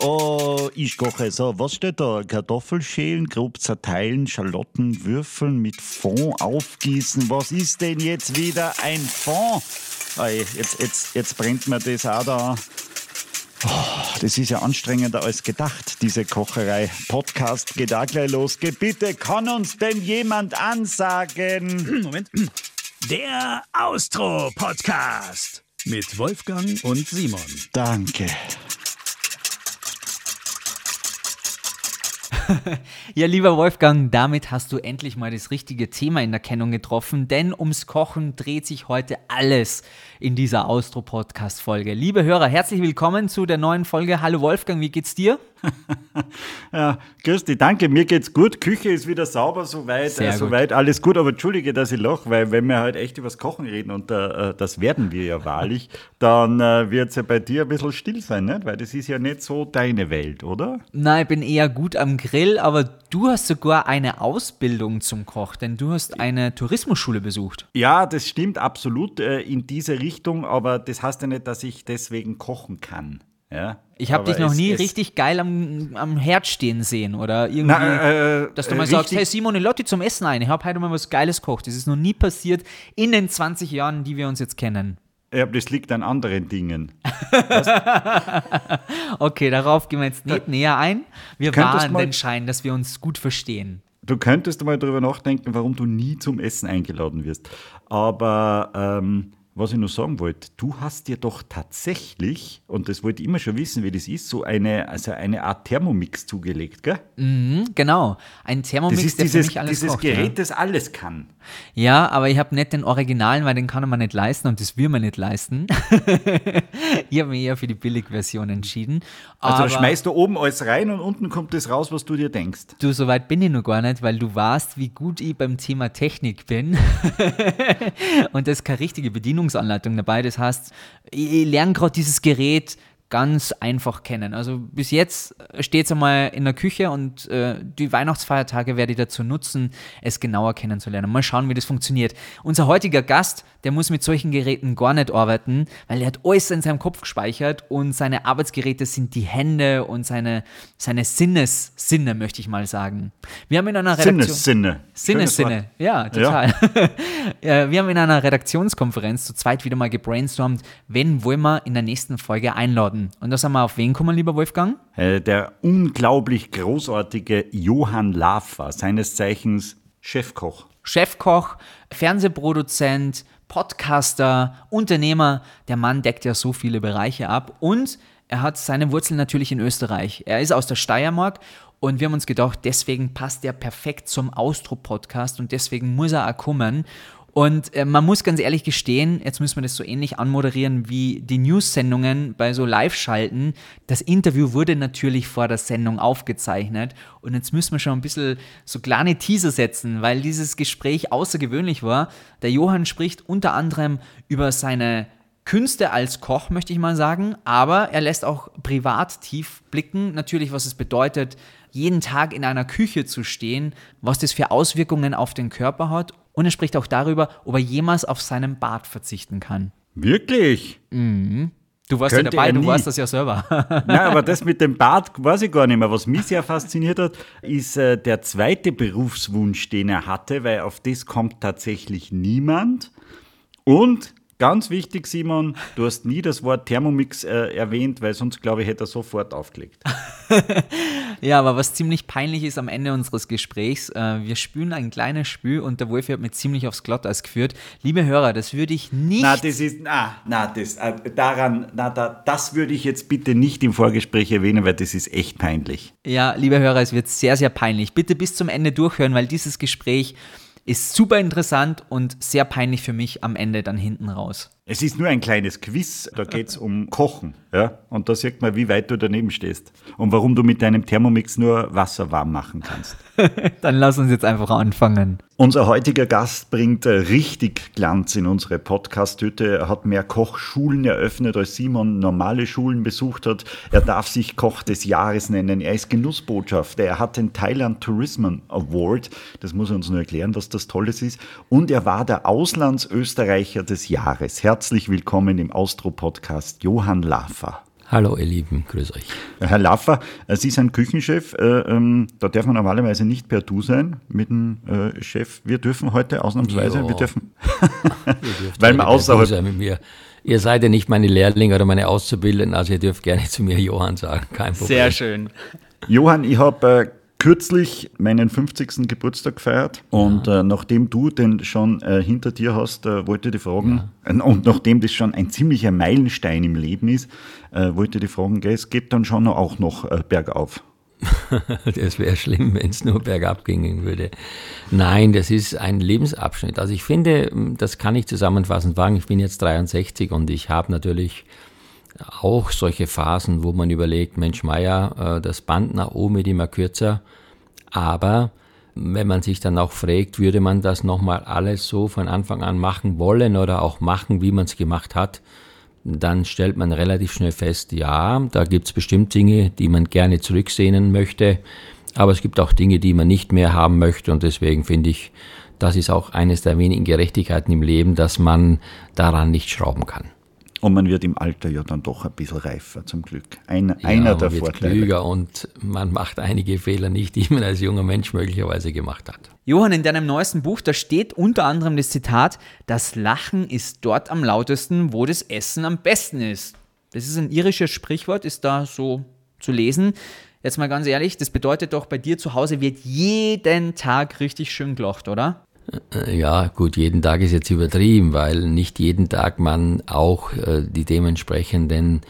Oh, ich koche so. Was steht da? Kartoffelschälen, grob zerteilen, Schalotten würfeln, mit Fond aufgießen. Was ist denn jetzt wieder ein Fond? Ei, jetzt, jetzt, jetzt brennt mir das auch da. Oh, das ist ja anstrengender als gedacht, diese Kocherei. Podcast geht auch gleich los. Bitte kann uns denn jemand ansagen? Moment. Der Austro-Podcast mit Wolfgang und Simon. Danke. ja, lieber Wolfgang, damit hast du endlich mal das richtige Thema in der Kennung getroffen, denn ums Kochen dreht sich heute alles in dieser Austro-Podcast-Folge. Liebe Hörer, herzlich willkommen zu der neuen Folge. Hallo Wolfgang, wie geht's dir? ja, dich, danke, mir geht's gut. Küche ist wieder sauber, soweit, äh, soweit alles gut. Aber entschuldige, dass ich lache, weil wenn wir halt echt übers Kochen reden und äh, das werden wir ja wahrlich, dann äh, wird es ja bei dir ein bisschen still sein, nicht? weil das ist ja nicht so deine Welt, oder? Nein, ich bin eher gut am Grill, aber du hast sogar eine Ausbildung zum Koch, denn du hast eine Tourismusschule besucht. Ja, das stimmt absolut äh, in diese Richtung, aber das heißt ja nicht, dass ich deswegen kochen kann. Ja, ich habe dich noch es, nie es richtig geil am, am Herd stehen sehen oder irgendwie, Na, äh, dass du mal sagst, hey Simon, ich lade zum Essen ein, ich habe heute mal was Geiles gekocht. Das ist noch nie passiert in den 20 Jahren, die wir uns jetzt kennen. Ja, das liegt an anderen Dingen. okay, darauf gehen wir jetzt nicht da, näher ein. Wir wahren den Schein, dass wir uns gut verstehen. Du könntest mal darüber nachdenken, warum du nie zum Essen eingeladen wirst. Aber ähm, was ich noch sagen wollte, du hast dir doch tatsächlich, und das wollte ich immer schon wissen, wie das ist, so eine, also eine Art Thermomix zugelegt, gell? Mhm, genau. Ein Thermomix, das ist der dieses, für mich alles dieses kocht, Gerät, ja. das alles kann. Ja, aber ich habe nicht den Originalen, weil den kann man nicht leisten und das will man nicht leisten. ich habe mich eher für die Billigversion entschieden. Also aber schmeißt du oben alles rein und unten kommt das raus, was du dir denkst. Du, so weit bin ich noch gar nicht, weil du weißt, wie gut ich beim Thema Technik bin. und das keine richtige Bedienungsanleitung dabei. Das heißt, ich lerne gerade dieses Gerät ganz einfach kennen. Also bis jetzt steht es einmal in der Küche und äh, die Weihnachtsfeiertage werde ich dazu nutzen, es genauer kennenzulernen. Mal schauen, wie das funktioniert. Unser heutiger Gast, der muss mit solchen Geräten gar nicht arbeiten, weil er hat alles in seinem Kopf gespeichert und seine Arbeitsgeräte sind die Hände und seine, seine Sinnessinne, möchte ich mal sagen. Wir haben in einer Redaktion... Sinnessinne. Sinnessinne, ja, total. Ja. wir haben in einer Redaktionskonferenz zu zweit wieder mal gebrainstormt, wen wollen wir in der nächsten Folge einladen. Und da sind wir auf wen kommen, lieber Wolfgang? Äh, der unglaublich großartige Johann Laffer, seines Zeichens Chefkoch. Chefkoch, Fernsehproduzent, Podcaster, Unternehmer. Der Mann deckt ja so viele Bereiche ab und er hat seine Wurzeln natürlich in Österreich. Er ist aus der Steiermark und wir haben uns gedacht, deswegen passt er perfekt zum Austro-Podcast und deswegen muss er auch kommen. Und äh, man muss ganz ehrlich gestehen, jetzt müssen wir das so ähnlich anmoderieren wie die News-Sendungen bei so Live-Schalten. Das Interview wurde natürlich vor der Sendung aufgezeichnet und jetzt müssen wir schon ein bisschen so kleine Teaser setzen, weil dieses Gespräch außergewöhnlich war. Der Johann spricht unter anderem über seine Künste als Koch, möchte ich mal sagen, aber er lässt auch privat tief blicken, natürlich, was es bedeutet, jeden Tag in einer Küche zu stehen, was das für Auswirkungen auf den Körper hat und er spricht auch darüber, ob er jemals auf seinen Bart verzichten kann. Wirklich? Mhm. Du warst Könnte ja dabei, du weißt das ja selber. Nein, aber das mit dem Bart weiß ich gar nicht mehr. Was mich sehr fasziniert hat, ist äh, der zweite Berufswunsch, den er hatte, weil auf das kommt tatsächlich niemand. Und Ganz wichtig, Simon, du hast nie das Wort Thermomix äh, erwähnt, weil sonst, glaube ich, hätte er sofort aufgelegt. ja, aber was ziemlich peinlich ist am Ende unseres Gesprächs, äh, wir spülen ein kleines Spül und der Wolf hat mir ziemlich aufs Glatteis geführt. Liebe Hörer, das würde ich nicht... Na, das ist... Na, na, das, äh, daran, na, da, das würde ich jetzt bitte nicht im Vorgespräch erwähnen, weil das ist echt peinlich. Ja, liebe Hörer, es wird sehr, sehr peinlich. Bitte bis zum Ende durchhören, weil dieses Gespräch ist super interessant und sehr peinlich für mich am Ende dann hinten raus. Es ist nur ein kleines Quiz, da geht es um Kochen. Ja? Und da sieht man, wie weit du daneben stehst und warum du mit deinem Thermomix nur Wasser warm machen kannst. Dann lass uns jetzt einfach anfangen. Unser heutiger Gast bringt äh, richtig Glanz in unsere Podcast-Hütte. Er hat mehr Kochschulen eröffnet, als Simon normale Schulen besucht hat. Er darf sich Koch des Jahres nennen. Er ist Genussbotschafter. Er hat den Thailand Tourism Award. Das muss er uns nur erklären, was das Tolles ist. Und er war der Auslandsösterreicher des Jahres. Herr herzlich willkommen im Austro-Podcast Johann Laffer. Hallo ihr Lieben, grüß euch. Herr Laffer, Sie sind Küchenchef. Äh, ähm, da darf man normalerweise nicht per Du sein mit dem äh, Chef. Wir dürfen heute ausnahmsweise, Ja. wir dürfen, Ihr dürft weil man außerhalb, sein mit mir. Ihr seid ja nicht meine Lehrlinge oder meine Auszubildenden, also ihr dürft gerne zu mir Johann sagen, kein Problem. Sehr schön. Johann, ich habe äh, kürzlich meinen 50. Geburtstag gefeiert und äh, nachdem du den schon äh, hinter dir hast, äh, wollte ich dich fragen, äh, und nachdem das schon ein ziemlicher Meilenstein im Leben ist, äh, wollte ich dich fragen, gell, es geht dann schon auch noch äh, bergauf. Das wäre schlimm, wenn es nur bergab gingen würde. Nein, das ist ein Lebensabschnitt. Also ich finde, das kann ich zusammenfassend sagen. Ich bin jetzt 63 und ich habe natürlich auch solche Phasen, wo man überlegt, Mensch Meier, das Band nach oben wird immer kürzer. Aber wenn man sich dann auch fragt, würde man das nochmal alles so von Anfang an machen wollen oder auch machen, wie man es gemacht hat, dann stellt man relativ schnell fest, ja, da gibt es bestimmt Dinge, die man gerne zurücksehnen möchte, aber es gibt auch Dinge, die man nicht mehr haben möchte und deswegen finde ich, das ist auch eines der wenigen Gerechtigkeiten im Leben, dass man daran nicht schrauben kann. Und man wird im Alter ja dann doch ein bisschen reifer, zum Glück. Ein, Ja, einer man der wird Vorteile. klüger und man macht einige Fehler nicht, die man als junger Mensch möglicherweise gemacht hat. Johann, in deinem neuesten Buch, da steht unter anderem das Zitat, das Lachen ist dort am lautesten, wo das Essen am besten ist. Das ist ein irisches Sprichwort, ist da so zu lesen. Jetzt mal ganz ehrlich, das bedeutet doch, bei dir zu Hause wird jeden Tag richtig schön gelacht, oder? Äh, Ja, gut, jeden Tag ist jetzt übertrieben, weil nicht jeden Tag man auch äh, die dementsprechenden,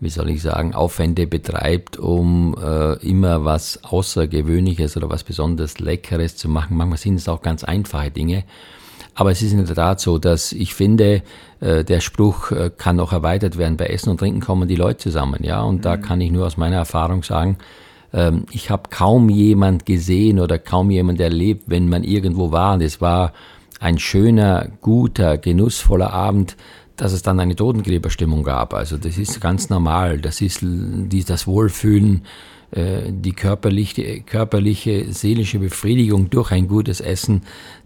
wie soll ich sagen, Aufwände betreibt, um äh, immer was Außergewöhnliches oder was besonders Leckeres zu machen. Manchmal sind es auch ganz einfache Dinge. Aber es ist in der Tat so, dass ich finde, äh, der Spruch äh, kann noch erweitert werden. Bei Essen und Trinken kommen die Leute zusammen, ja. Und da kann ich nur aus meiner Erfahrung sagen, ähm, ich habe kaum jemand gesehen oder kaum jemand erlebt, wenn man irgendwo war und es war ein schöner, guter, genussvoller Abend, dass es dann eine Totengräberstimmung gab. Also das ist ganz normal. Das ist die, das Wohlfühlen, äh, die körperliche, körperliche, seelische Befriedigung durch ein gutes Essen.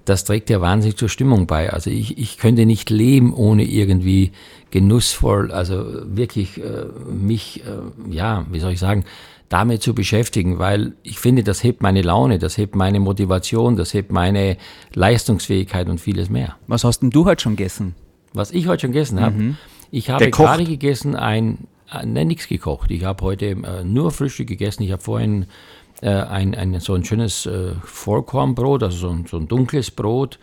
Das trägt ja wahnsinnig zur Stimmung bei. Also ich, ich könnte nicht leben ohne irgendwie genussvoll, also wirklich äh, mich, äh, ja, wie soll ich sagen, damit zu beschäftigen, weil ich finde, das hebt meine Laune, das hebt meine Motivation, das hebt meine Leistungsfähigkeit und vieles mehr. Was hast denn du heute schon gegessen? Was ich heute schon gegessen habe, ich habe gerade gegessen ein, äh, nein, nichts gekocht. Ich habe heute äh, nur Frühstück gegessen. Ich habe vorhin äh, ein, ein, so ein schönes äh, Vollkornbrot, also so ein, so ein dunkles Brot.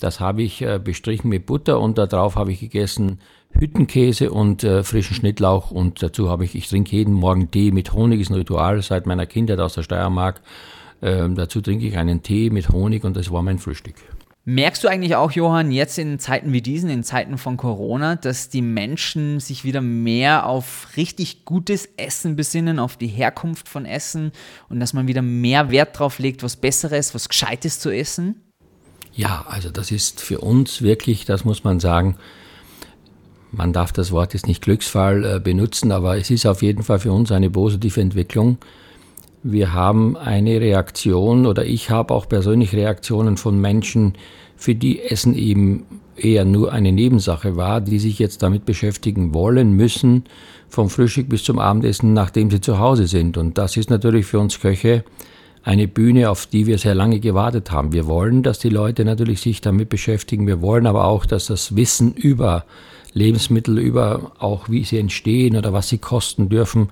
Das habe ich äh, bestrichen mit Butter und darauf habe ich gegessen Hüttenkäse und äh, frischen Schnittlauch und dazu habe ich, ich trinke jeden Morgen Tee mit Honig, ist ein Ritual seit meiner Kindheit aus der Steiermark. Ähm, dazu trinke ich einen Tee mit Honig und das war mein Frühstück. Merkst du eigentlich auch, Johann, jetzt in Zeiten wie diesen, in Zeiten von Corona, dass die Menschen sich wieder mehr auf richtig gutes Essen besinnen, auf die Herkunft von Essen und dass man wieder mehr Wert drauf legt, was Besseres, was Gescheites zu essen? Ja, also das ist für uns wirklich, das muss man sagen, man darf das Wort jetzt nicht Glücksfall äh, benutzen, aber es ist auf jeden Fall für uns eine positive Entwicklung. Wir haben eine Reaktion oder ich habe auch persönlich Reaktionen von Menschen, für die Essen eben eher nur eine Nebensache war, die sich jetzt damit beschäftigen wollen, müssen, vom Frühstück bis zum Abendessen, nachdem sie zu Hause sind. Und das ist natürlich für uns Köche eine Bühne, auf die wir sehr lange gewartet haben. Wir wollen, dass die Leute natürlich sich damit beschäftigen. Wir wollen aber auch, dass das Wissen über Lebensmittel, über auch wie sie entstehen oder was sie kosten dürfen,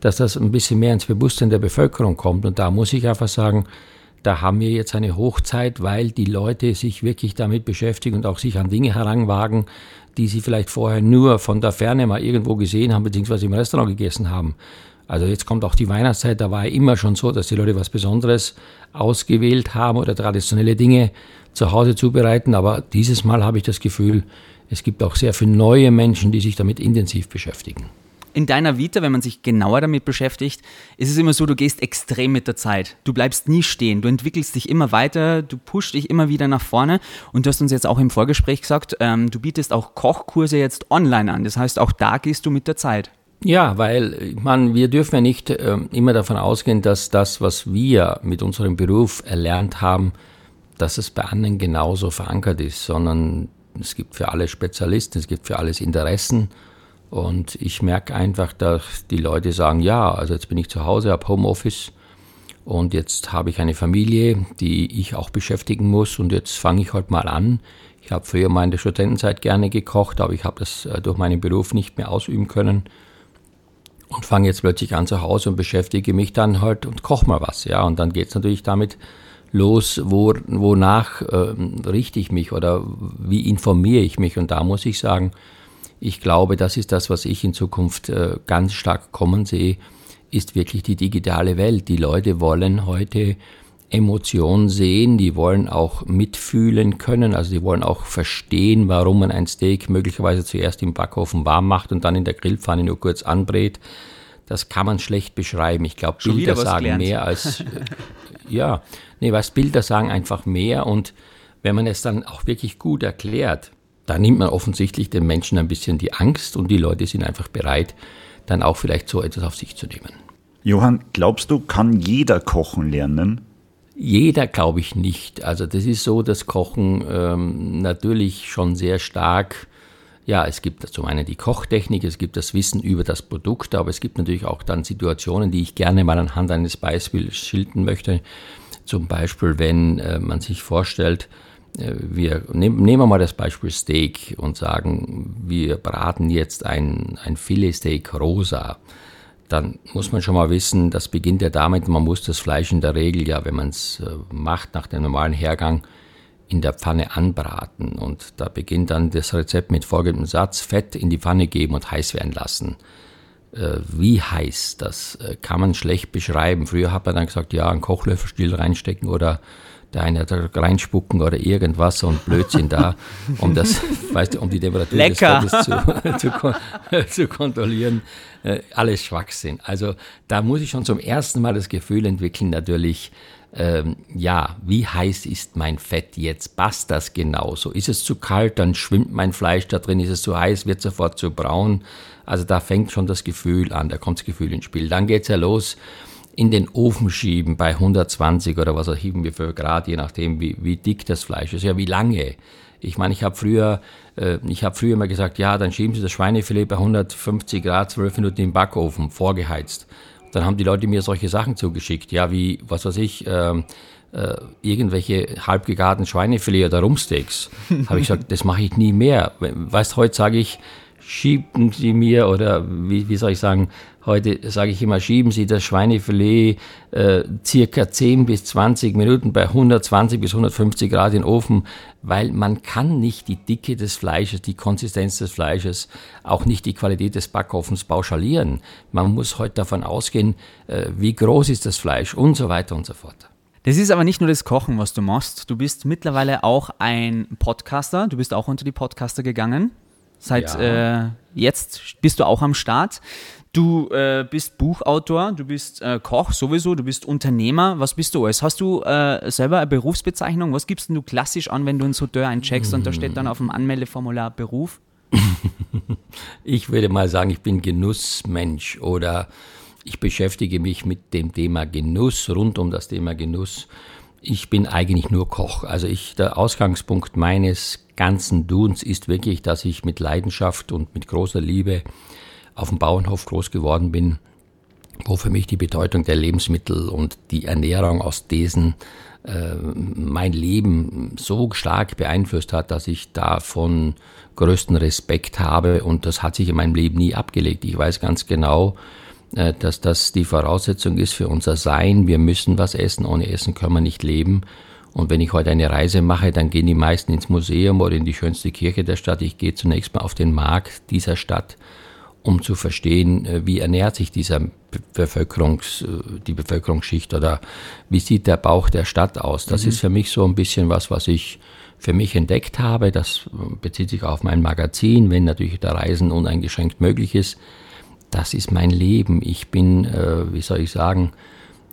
dass das ein bisschen mehr ins Bewusstsein der Bevölkerung kommt. Und da muss ich einfach sagen, da haben wir jetzt eine Hochzeit, weil die Leute sich wirklich damit beschäftigen und auch sich an Dinge heranwagen, die sie vielleicht vorher nur von der Ferne mal irgendwo gesehen haben, beziehungsweise im Restaurant gegessen haben. Also jetzt kommt auch die Weihnachtszeit, da war ja immer schon so, dass die Leute was Besonderes ausgewählt haben oder traditionelle Dinge zu Hause zubereiten. Aber dieses Mal habe ich das Gefühl, es gibt auch sehr viele neue Menschen, die sich damit intensiv beschäftigen. In deiner Vita, wenn man sich genauer damit beschäftigt, ist es immer so, du gehst extrem mit der Zeit. Du bleibst nie stehen, du entwickelst dich immer weiter, du pushst dich immer wieder nach vorne und du hast uns jetzt auch im Vorgespräch gesagt, ähm, du bietest auch Kochkurse jetzt online an. Das heißt, auch da gehst du mit der Zeit. Ja, weil ich wir dürfen ja nicht ähm, immer davon ausgehen, dass das, was wir mit unserem Beruf erlernt haben, dass es bei anderen genauso verankert ist, sondern es gibt für alle Spezialisten, es gibt für alles Interessen. Und ich merke einfach, dass die Leute sagen, ja, also jetzt bin ich zu Hause, habe Homeoffice und jetzt habe ich eine Familie, die ich auch beschäftigen muss und jetzt fange ich halt mal an. Ich habe früher mal in der Studentenzeit gerne gekocht, aber ich habe das äh, durch meinen Beruf nicht mehr ausüben können und fange jetzt plötzlich an zu Hause und beschäftige mich dann halt und koche mal was. Ja, und dann geht es natürlich damit los, wo, wonach äh, richte ich mich oder wie informiere ich mich. Und da muss ich sagen, ich glaube, das ist das, was ich in Zukunft äh, ganz stark kommen sehe, ist wirklich die digitale Welt. Die Leute wollen heute Emotionen sehen, die wollen auch mitfühlen können, also die wollen auch verstehen, warum man ein Steak möglicherweise zuerst im Backofen warm macht und dann in der Grillpfanne nur kurz anbrät. Das kann man schlecht beschreiben. Ich glaube, Bilder sagen gelernt. mehr als ja, nee, was Bilder sagen einfach mehr und wenn man es dann auch wirklich gut erklärt, da nimmt man offensichtlich den Menschen ein bisschen die Angst und die Leute sind einfach bereit, dann auch vielleicht so etwas auf sich zu nehmen. Johann, glaubst du, kann jeder kochen lernen? Jeder glaube ich nicht. Also das ist so, dass Kochen ähm, natürlich schon sehr stark, ja, es gibt zum einen die Kochtechnik, es gibt das Wissen über das Produkt, aber es gibt natürlich auch dann Situationen, die ich gerne mal anhand eines Beispiels schildern möchte. Zum Beispiel, wenn äh, man sich vorstellt, äh, wir nehmen wir mal das Beispiel Steak und sagen, wir braten jetzt ein, ein Filetsteak rosa. Dann muss man schon mal wissen, das beginnt ja damit, man muss das Fleisch in der Regel ja, wenn man es äh, macht, nach dem normalen Hergang, in der Pfanne anbraten. Und da beginnt dann das Rezept mit folgendem Satz, Fett in die Pfanne geben und heiß werden lassen. Äh, wie heiß, das kann man schlecht beschreiben. Früher hat man dann gesagt, ja, einen Kochlöffel still reinstecken oder der eine da reinspucken oder irgendwas und Blödsinn da, um das, weißt du, um die Temperatur Lecker. des Fettes zu, zu, zu, kontrollieren. Äh, alles Schwachsinn. Also da muss ich schon zum ersten Mal das Gefühl entwickeln, natürlich, ähm, ja, wie heiß ist mein Fett jetzt? Passt das genauso? Ist es zu kalt, dann schwimmt mein Fleisch da drin. Ist es zu heiß, wird sofort zu braun. Also da fängt schon das Gefühl an, da kommt das Gefühl ins Spiel. Dann geht's ja los in den Ofen schieben bei 120 oder was erheben wir für Grad, je nachdem, wie, wie dick das Fleisch ist, ja, wie lange. Ich meine, ich habe früher, äh, ich habe früher immer gesagt, ja, dann schieben Sie das Schweinefilet bei 150 Grad, 12 Minuten im Backofen, vorgeheizt. Dann haben die Leute mir solche Sachen zugeschickt, ja, wie, was weiß ich, äh, äh, irgendwelche halbgegarten Schweinefilet oder Rumsteaks. habe ich gesagt, das mache ich nie mehr. Weißt, heute sage ich, schieben Sie mir oder wie, wie soll ich sagen, heute sage ich immer, schieben Sie das Schweinefilet äh, circa 10 bis 20 Minuten bei 120 bis 150 Grad in den Ofen, weil man kann nicht die Dicke des Fleisches, die Konsistenz des Fleisches, auch nicht die Qualität des Backofens pauschalieren. Man muss heute davon ausgehen, äh, wie groß ist das Fleisch und so weiter und so fort. Das ist aber nicht nur das Kochen, was du machst. Du bist mittlerweile auch ein Podcaster. Du bist auch unter die Podcaster gegangen. Seit ja. äh, jetzt bist du auch am Start. Du äh, bist Buchautor, du bist äh, Koch sowieso, du bist Unternehmer. Was bist du alles? Hast du äh, selber eine Berufsbezeichnung? Was gibst du klassisch an, wenn du ins Hotel eincheckst und da steht dann auf dem Anmeldeformular Beruf? ich würde mal sagen, ich bin Genussmensch oder ich beschäftige mich mit dem Thema Genuss, rund um das Thema Genuss. Ich bin eigentlich nur Koch. Also ich, der Ausgangspunkt meines ganzen Doens ist wirklich, dass ich mit Leidenschaft und mit großer Liebe auf dem Bauernhof groß geworden bin, wo für mich die Bedeutung der Lebensmittel und die Ernährung aus diesen äh, mein Leben so stark beeinflusst hat, dass ich davon größten Respekt habe und das hat sich in meinem Leben nie abgelegt. Ich weiß ganz genau, äh, dass das die Voraussetzung ist für unser Sein. Wir müssen was essen, ohne Essen können wir nicht leben. Und wenn ich heute eine Reise mache, dann gehen die meisten ins Museum oder in die schönste Kirche der Stadt. Ich gehe zunächst mal auf den Markt dieser Stadt, um zu verstehen, äh, wie ernährt sich dieser Bevölkerungs, äh, die Bevölkerungsschicht oder wie sieht der Bauch der Stadt aus. Das mhm. ist für mich so ein bisschen was, was ich für mich entdeckt habe. Das äh, bezieht sich auf mein Magazin, wenn natürlich der Reisen uneingeschränkt möglich ist. Das ist mein Leben. Ich bin, wie soll ich sagen,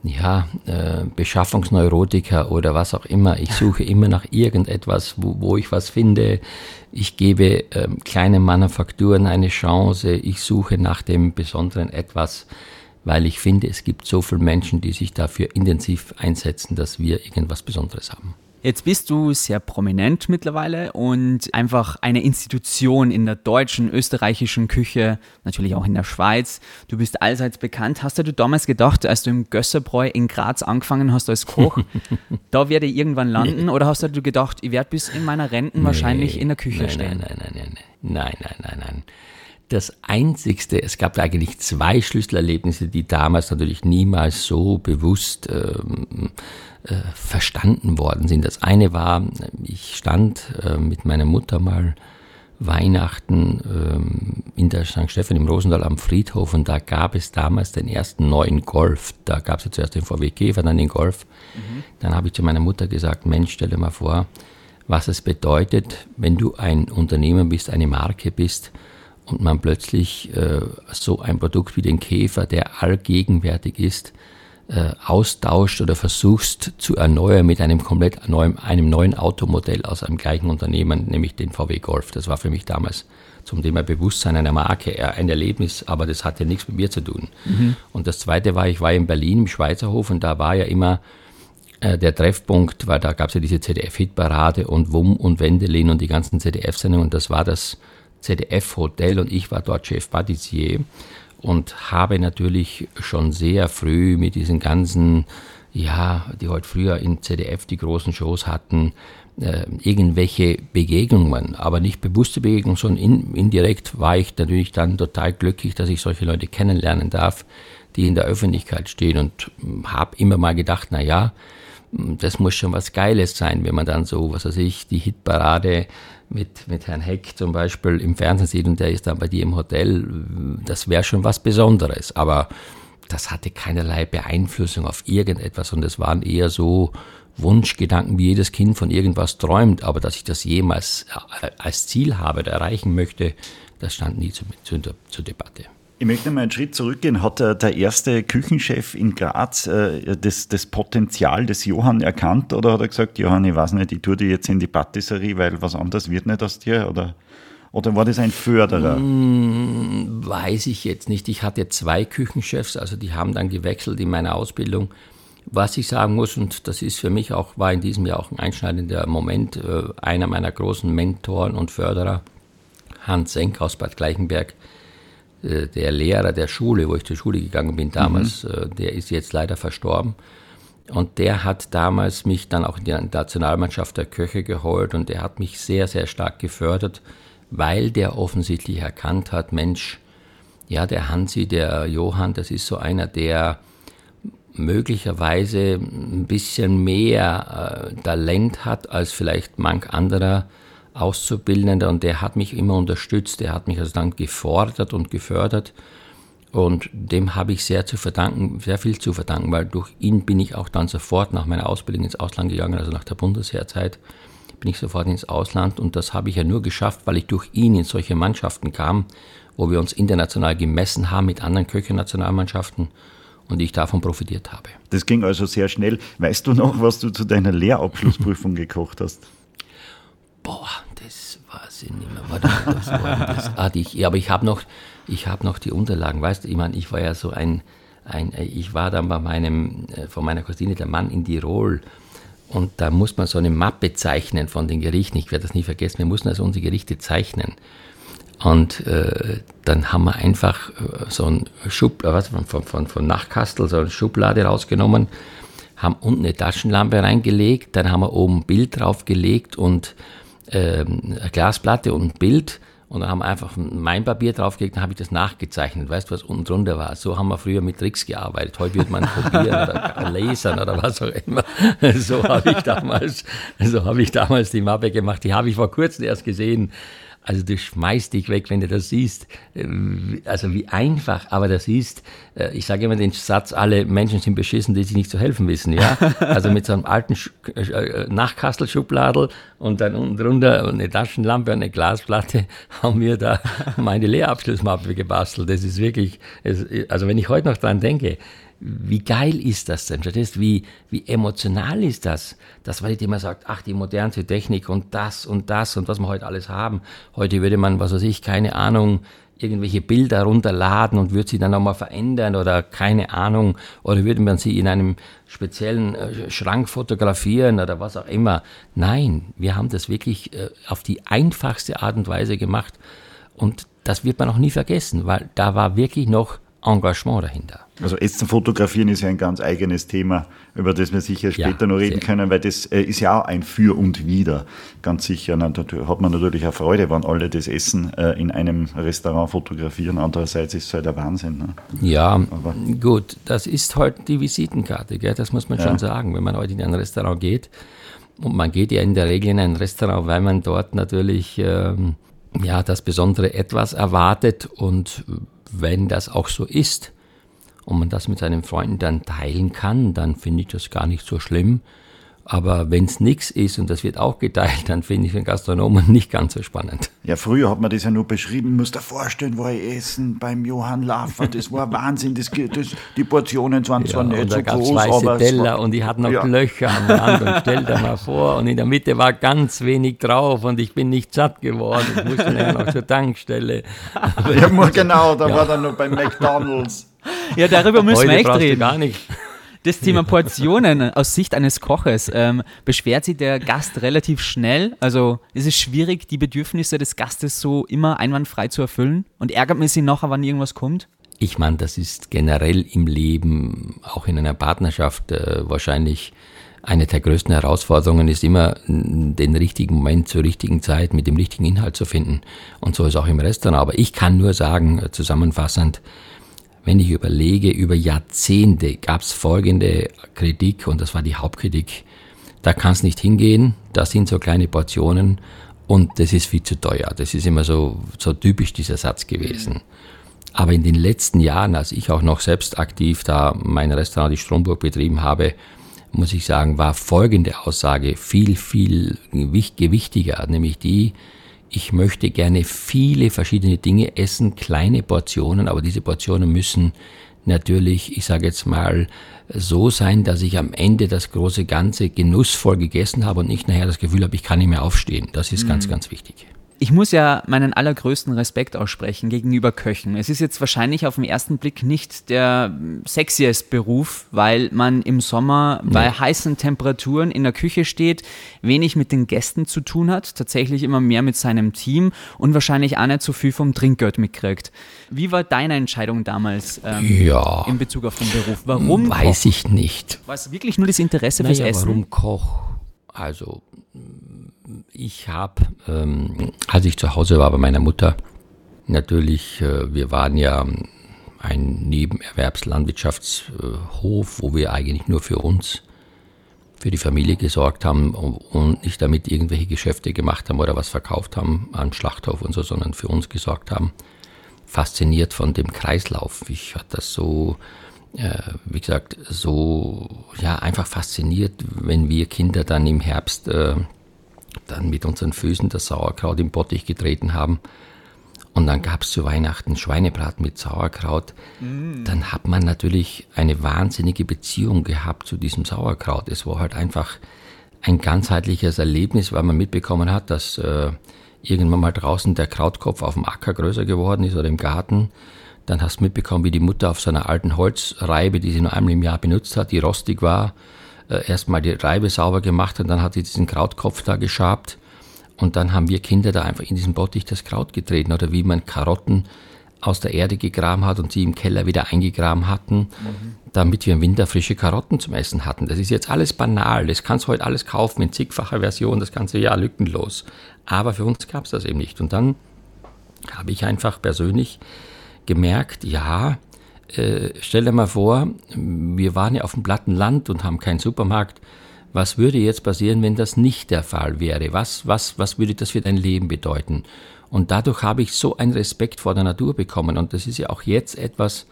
ja, äh, Beschaffungsneurotiker oder was auch immer. Ich suche immer nach irgendetwas, wo, wo ich was finde. Ich gebe äh, kleinen Manufakturen eine Chance. Ich suche nach dem besonderen etwas, weil ich finde, es gibt so viele Menschen, die sich dafür intensiv einsetzen, dass wir irgendwas Besonderes haben. Jetzt bist du sehr prominent mittlerweile und einfach eine Institution in der deutschen, österreichischen Küche, natürlich auch in der Schweiz. Du bist allseits bekannt. Hast du damals gedacht, als du im Gösserbräu in Graz angefangen hast als Koch, da werde ich irgendwann landen? Oder hast du gedacht, ich werde bis in meiner Renten wahrscheinlich in der Küche nein, stehen? Nein, nein, nein, nein, nein, nein, nein, nein. Das einzigste, es gab eigentlich zwei Schlüsselerlebnisse, die damals natürlich niemals so bewusst ähm, äh, verstanden worden sind. Das eine war, ich stand äh, mit meiner Mutter mal Weihnachten ähm, in der St. Stephan im Rosenthal am Friedhof und da gab es damals den ersten neuen Golf. Da gab es ja zuerst den VW Käfer, dann den Golf. Mhm. Dann habe ich zu meiner Mutter gesagt, Mensch, stell dir mal vor, was es bedeutet, wenn du ein Unternehmen bist, eine Marke bist und man plötzlich äh, so ein Produkt wie den Käfer, der allgegenwärtig ist, äh, austauscht oder versuchst zu erneuern mit einem komplett neuen, einem neuen Automodell aus einem gleichen Unternehmen, nämlich den VW Golf. Das war für mich damals zum Thema Bewusstsein einer Marke ein Erlebnis, aber das hatte nichts mit mir zu tun. Mhm. Und das Zweite war, ich war in Berlin im Schweizerhof und da war ja immer äh, der Treffpunkt, weil da gab es ja diese ZDF-Hitparade und Wum und Wendelin und die ganzen ZDF-Sendungen und das war das ZDF-Hotel und ich war dort Chef Patissier und habe natürlich schon sehr früh mit diesen ganzen, ja, die heute früher in ZDF die großen Shows hatten, äh, irgendwelche Begegnungen, aber nicht bewusste Begegnungen, sondern in, indirekt war ich natürlich dann total glücklich, dass ich solche Leute kennenlernen darf, die in der Öffentlichkeit stehen und hm, habe immer mal gedacht, na ja, hm, das muss schon was Geiles sein, wenn man dann so, was weiß ich, die Hitparade mit, mit Herrn Heck zum Beispiel im Fernsehen sieht und der ist dann bei dir im Hotel, das wäre schon was Besonderes. Aber das hatte keinerlei Beeinflussung auf irgendetwas und es waren eher so Wunschgedanken, wie jedes Kind von irgendwas träumt. Aber dass ich das jemals äh, als Ziel habe oder erreichen möchte, das stand nie zur, zur, zur Debatte. Ich möchte mal einen Schritt zurückgehen. Hat der, der erste Küchenchef in Graz äh, das, das Potenzial des Johann erkannt oder hat er gesagt, Johann, ich weiß nicht, ich tue dir jetzt in die Patisserie, weil was anderes wird nicht aus dir? Oder, oder war das ein Förderer? Hm, weiß ich jetzt nicht. Ich hatte zwei Küchenchefs, also die haben dann gewechselt in meiner Ausbildung. Was ich sagen muss, und das ist für mich auch, war in diesem Jahr auch ein einschneidender Moment, äh, einer meiner großen Mentoren und Förderer, Hans Senk aus Bad Gleichenberg, äh, der Lehrer der Schule, wo ich zur Schule gegangen bin damals, mhm. Äh, der ist jetzt leider verstorben. Und der hat damals mich dann auch in die Nationalmannschaft der Köche geholt und der hat mich sehr, sehr stark gefördert, weil der offensichtlich erkannt hat, Mensch, ja, der Hansi, der Johann, das ist so einer, der möglicherweise ein bisschen mehr äh, Talent hat als vielleicht manch anderer Auszubildender und der hat mich immer unterstützt, der hat mich also dann gefordert und gefördert und dem habe ich sehr zu verdanken, sehr viel zu verdanken, weil durch ihn bin ich auch dann sofort nach meiner Ausbildung ins Ausland gegangen, also nach der Bundesheerzeit bin ich sofort ins Ausland und das habe ich ja nur geschafft, weil ich durch ihn in solche Mannschaften kam, wo wir uns international gemessen haben mit anderen Köche-Nationalmannschaften und ich davon profitiert habe. Das ging also sehr schnell. Weißt du noch, was du zu deiner Lehrabschlussprüfung gekocht hast? Boah, das weiß ich nicht mehr. Warte, das war das? Ah, ich, aber ich habe noch, ich noch die Unterlagen. Weißt du, ich meine, ich war ja so ein, ein, ich war dann bei meinem, äh, von meiner Cousine, der Mann in Tirol. Und da muss man so eine Mappe zeichnen von den Gerichten. Ich werde das nie vergessen. Wir mussten also unsere Gerichte zeichnen. Und äh, dann haben wir einfach äh, so ein Schub, äh, was, von, von, von Nachkastel, so eine Schublade rausgenommen, haben unten eine Taschenlampe reingelegt, dann haben wir oben ein Bild draufgelegt und ähm, eine Glasplatte und ein Bild und dann haben wir einfach mein Papier draufgelegt, dann habe ich das nachgezeichnet. Weißt du, was unten drunter war? So haben wir früher mit Tricks gearbeitet. Heute wird man kopieren oder lasern oder was auch immer. So habe ich damals, so habe ich damals die Mappe gemacht. Die habe ich vor kurzem erst gesehen. Also du schmeißt dich weg, wenn du das siehst. Äh, also wie einfach, aber das ist, äh, ich sage immer den Satz, alle Menschen sind beschissen, die sich nicht zu helfen wissen. Ja? Also mit so einem alten äh, Nachkastelschubladel und dann unten drunter eine Taschenlampe und eine Glasplatte haben wir da meine Lehrabschlussmappe gebastelt. Das ist wirklich, also wenn ich heute noch dran denke, wie geil ist das denn? Verstehst wie, wie emotional ist das? Dass man nicht immer sagt, ach, die modernste Technik und das und das und was wir heute alles haben. Heute würde man, was weiß ich, keine Ahnung, irgendwelche Bilder runterladen und würde sie dann nochmal verändern oder keine Ahnung, oder würde man sie in einem speziellen äh, Schrank fotografieren oder was auch immer. Nein, wir haben das wirklich äh, auf die einfachste Art und Weise gemacht und das wird man auch nie vergessen, weil da war wirklich noch Engagement dahinter. Also Essen fotografieren ist ja ein ganz eigenes Thema, über das wir sicher später ja, noch reden können, weil das äh, ist ja auch ein Für und Wider, ganz sicher. Da hat man natürlich auch Freude, wenn alle das Essen äh, in einem Restaurant fotografieren. Andererseits ist es halt der Wahnsinn. Ne? Ja, Aber gut, das ist halt die Visitenkarte, gell? das muss man ja. schon sagen, wenn man heute in ein Restaurant geht. Und man geht ja in der Regel in ein Restaurant, weil man dort natürlich ähm, ja, das besondere Etwas erwartet und wenn das auch so ist und man das mit seinen Freunden dann teilen kann, dann finde ich das gar nicht so schlimm. Aber wenn es nichts ist und das wird auch geteilt, dann finde ich den Gastronomen nicht ganz so spannend. Ja, früher hat man das ja nur beschrieben. Muss dir vorstellen, war ich essen beim Johann Laffer. Das war Wahnsinn. Das, das, die Portionen waren ja, zwar nicht so groß, weiße aber Teller war, und die hatten noch ja. Löcher am Rand. Und stell dir mal vor, und in der Mitte war ganz wenig drauf und ich bin nicht satt geworden. Ich musste dann noch zur Tankstelle. ja, genau, da ja. war dann noch bei McDonalds. Ja, darüber müssen Heute wir echt reden. gar nicht. Das Thema Portionen aus Sicht eines Koches, ähm, beschwert sich der Gast relativ schnell? Also ist es schwierig, die Bedürfnisse des Gastes so immer einwandfrei zu erfüllen? Und ärgert man sich noch, wann irgendwas kommt? Ich meine, das ist generell im Leben, auch in einer Partnerschaft, äh, wahrscheinlich eine der größten Herausforderungen ist immer, den richtigen Moment zur richtigen Zeit mit dem richtigen Inhalt zu finden. Und so ist auch im Restaurant. Aber ich kann nur sagen, äh, zusammenfassend, wenn ich überlege, über Jahrzehnte gab es folgende Kritik und das war die Hauptkritik. Da kann es nicht hingehen, das sind so kleine Portionen und das ist viel zu teuer. Das ist immer so, so typisch dieser Satz gewesen. Aber in den letzten Jahren, als ich auch noch selbst aktiv da mein Restaurant die Stromburg betrieben habe, muss ich sagen, war folgende Aussage viel, viel gewichtiger, nämlich die, ich möchte gerne viele verschiedene Dinge essen, kleine Portionen, aber diese Portionen müssen natürlich, ich sage jetzt mal, so sein, dass ich am Ende das große Ganze genussvoll gegessen habe und nicht nachher das Gefühl habe, ich kann nicht mehr aufstehen. Das ist mhm. ganz, ganz wichtig. Ich muss ja meinen allergrößten Respekt aussprechen gegenüber Köchen. Es ist jetzt wahrscheinlich auf den ersten Blick nicht der sexiest Beruf, weil man im Sommer nee. bei heißen Temperaturen in der Küche steht, wenig mit den Gästen zu tun hat, tatsächlich immer mehr mit seinem Team und wahrscheinlich auch nicht so viel vom Trinkgeld mitkriegt. Wie war deine Entscheidung damals ähm, ja, in Bezug auf den Beruf? Warum? Weiß Koch? ich nicht. War es wirklich nur das Interesse naja, fürs Essen? Warum Koch? Also ich habe, ähm, als ich zu Hause war bei meiner Mutter, natürlich, äh, wir waren ja ein Nebenerwerbslandwirtschaftshof, wo wir eigentlich nur für uns, für die Familie gesorgt haben und nicht damit irgendwelche Geschäfte gemacht haben oder was verkauft haben an Schlachthof und so, sondern für uns gesorgt haben. Fasziniert von dem Kreislauf. Ich hatte das so, äh, wie gesagt, so ja einfach fasziniert, wenn wir Kinder dann im Herbst äh, dann mit unseren Füßen das Sauerkraut im Bottich getreten haben. Und dann gab es zu Weihnachten Schweinebraten mit Sauerkraut. Mm. Dann hat man natürlich eine wahnsinnige Beziehung gehabt zu diesem Sauerkraut. Es war halt einfach ein ganzheitliches Erlebnis, weil man mitbekommen hat, dass äh, irgendwann mal draußen der Krautkopf auf dem Acker größer geworden ist oder im Garten. Dann hast du mitbekommen, wie die Mutter auf so einer alten Holzreibe, die sie nur einmal im Jahr benutzt hat, die rostig war, äh, erstmal die Reibe sauber gemacht und dann hat sie diesen Krautkopf da geschabt. Und dann haben wir Kinder da einfach in diesen Bottich das Kraut getreten oder wie man Karotten aus der Erde gegraben hat und sie im Keller wieder eingegraben hatten, mhm. damit wir im Winter frische Karotten zum Essen hatten. Das ist jetzt alles banal. Das kannst du heute alles kaufen in zigfacher Version, das ganze Jahr lückenlos. Aber für uns gab es das eben nicht. Und dann habe ich einfach persönlich gemerkt, ja, äh, stell dir mal vor, wir waren ja auf dem platten Land und haben keinen Supermarkt. Was würde jetzt passieren, wenn das nicht der Fall wäre? Was, was, was würde das für dein Leben bedeuten? Und dadurch habe ich so einen Respekt vor der Natur bekommen. Und das ist ja auch jetzt etwas,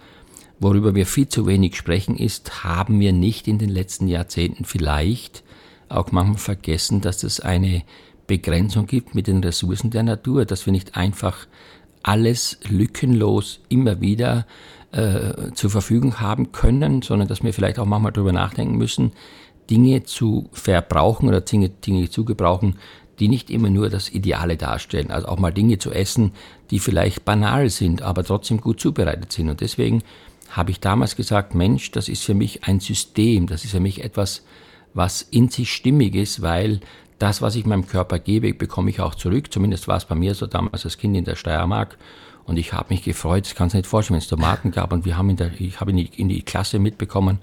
worüber wir viel zu wenig sprechen, ist, haben wir nicht in den letzten Jahrzehnten vielleicht auch manchmal vergessen, dass es eine Begrenzung gibt mit den Ressourcen der Natur, dass wir nicht einfach alles lückenlos immer wieder äh, zur Verfügung haben können, sondern dass wir vielleicht auch manchmal darüber nachdenken müssen, Dinge zu verbrauchen oder Dinge, Dinge zu gebrauchen, die die nicht immer nur das Ideale darstellen. Also auch mal Dinge zu essen, die vielleicht banal sind, aber trotzdem gut zubereitet sind. Und deswegen habe ich damals gesagt, Mensch, das ist für mich ein System, das ist für mich etwas, was in sich stimmig ist, weil das, was ich meinem Körper gebe, bekomme ich auch zurück. Zumindest war es bei mir so damals als Kind in der Steiermark. Und ich habe mich gefreut, das kannst du nicht vorstellen, wenn es Tomaten gab. Und wir haben in der, ich habe in die, in die Klasse mitbekommen,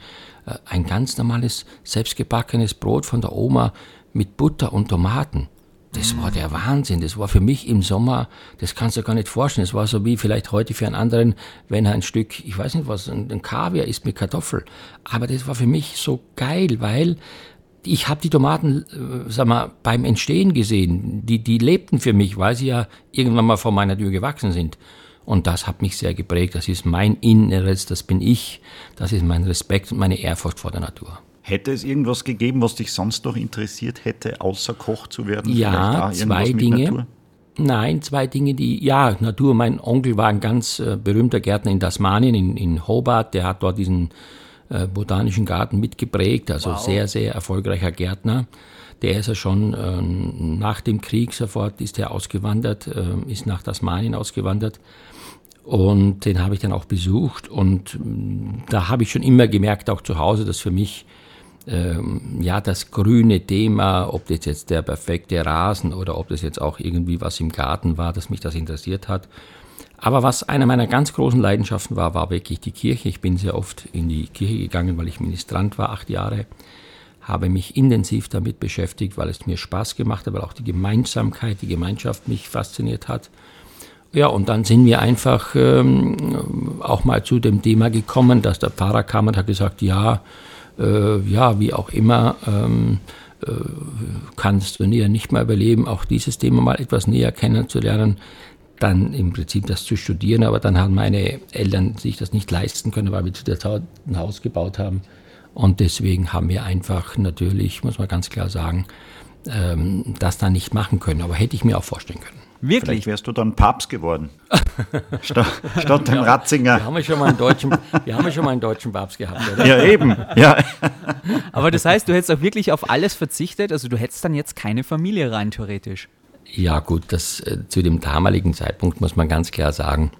äh, ein ganz normales, selbstgebackenes Brot von der Oma mit Butter und Tomaten. Das war der Wahnsinn. Das war für mich im Sommer, das kannst du gar nicht vorstellen. Das war so wie vielleicht heute für einen anderen, wenn er ein Stück, ich weiß nicht was, ein Kaviar isst mit Kartoffel. Aber das war für mich so geil, weil ich habe die Tomaten, äh, sag mal, beim Entstehen gesehen. Die, die lebten für mich, weil sie ja irgendwann mal vor meiner Tür gewachsen sind. Und das hat mich sehr geprägt. Das ist mein Inneres, das bin ich. Das ist mein Respekt und meine Ehrfurcht vor der Natur. Hätte es irgendwas gegeben, was dich sonst noch interessiert hätte, außer Koch zu werden? Ja, zwei Dinge. Nein, zwei Dinge, die, ja, Natur. Mein Onkel war ein ganz äh, berühmter Gärtner in Tasmanien, in, in Hobart. Der hat dort diesen äh, botanischen Garten mitgeprägt, also wow. sehr, sehr erfolgreicher Gärtner. Der ist ja schon äh, nach dem Krieg sofort ist er ausgewandert, äh, ist nach Tasmanien ausgewandert. Und den habe ich dann auch besucht. Und mm, da habe ich schon immer gemerkt, auch zu Hause, dass für mich ähm, ja das grüne Thema, ob das jetzt der perfekte Rasen oder ob das jetzt auch irgendwie was im Garten war, dass mich das interessiert hat. Aber was eine meiner ganz großen Leidenschaften war, war wirklich die Kirche. Ich bin sehr oft in die Kirche gegangen, weil ich Ministrant war, acht Jahre. Habe mich intensiv damit beschäftigt, weil es mir Spaß gemacht hat, weil auch die Gemeinsamkeit, die Gemeinschaft mich fasziniert hat. Ja, und dann sind wir einfach ähm, auch mal zu dem Thema gekommen, dass der Pfarrer kam und hat gesagt, ja, äh, ja, wie auch immer, ähm, äh, kannst du näher nicht mehr überleben, auch dieses Thema mal etwas näher kennenzulernen dann im Prinzip das zu studieren, aber dann haben meine Eltern sich das nicht leisten können, weil wir zu der Zeit ein Haus gebaut haben. Und deswegen haben wir einfach natürlich, muss man ganz klar sagen, ähm, das dann nicht machen können. Aber hätte ich mir auch vorstellen können. Wirklich? Vielleicht wärst du dann Papst geworden. statt, statt dem ja, Ratzinger. Wir haben ja schon mal einen deutschen, wir haben ja schon mal einen deutschen Papst gehabt, oder? Ja, eben. Ja. Aber das heißt, du hättest auch wirklich auf alles verzichtet? Also du hättest dann jetzt keine Familie rein, theoretisch? Ja gut, das, äh, zu dem damaligen Zeitpunkt muss man ganz klar sagen,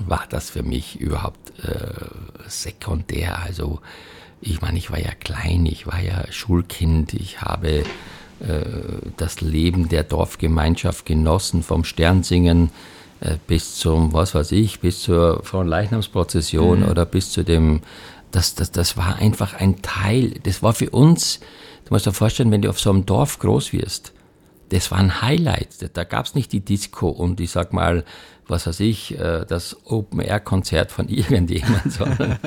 war das für mich überhaupt äh, sekundär. Also ich meine, ich war ja klein, ich war ja Schulkind, ich habe äh, das Leben der Dorfgemeinschaft genossen, vom Sternsingen äh, bis zum, was weiß ich, bis zur Fronleichnamsprozession mhm. oder bis zu dem, das, das, das war einfach ein Teil, das war für uns, du musst dir vorstellen, wenn du auf so einem Dorf groß wirst, das war ein Highlight. Da gab es nicht die Disco und ich sag mal, was weiß ich, äh, das Open-Air-Konzert von irgendjemand, sondern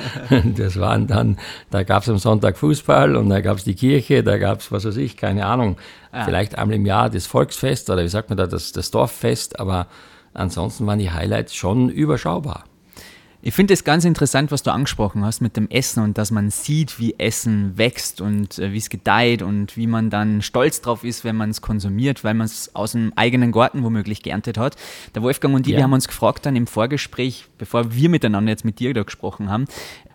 das waren dann, da gab es am Sonntag Fußball und da gab es die Kirche, da gab es, was weiß ich, keine Ahnung, ja. vielleicht einmal im Jahr das Volksfest oder wie sagt man da, das, das Dorffest, aber ansonsten waren die Highlights schon überschaubar. Ich finde es ganz interessant, was du angesprochen hast mit dem Essen und dass man sieht, wie Essen wächst und äh, wie es gedeiht und wie man dann stolz drauf ist, wenn man es konsumiert, weil man es aus dem eigenen Garten womöglich geerntet hat. Der Wolfgang und ich, ja. wir haben uns gefragt dann im Vorgespräch, bevor wir miteinander jetzt mit dir da gesprochen haben,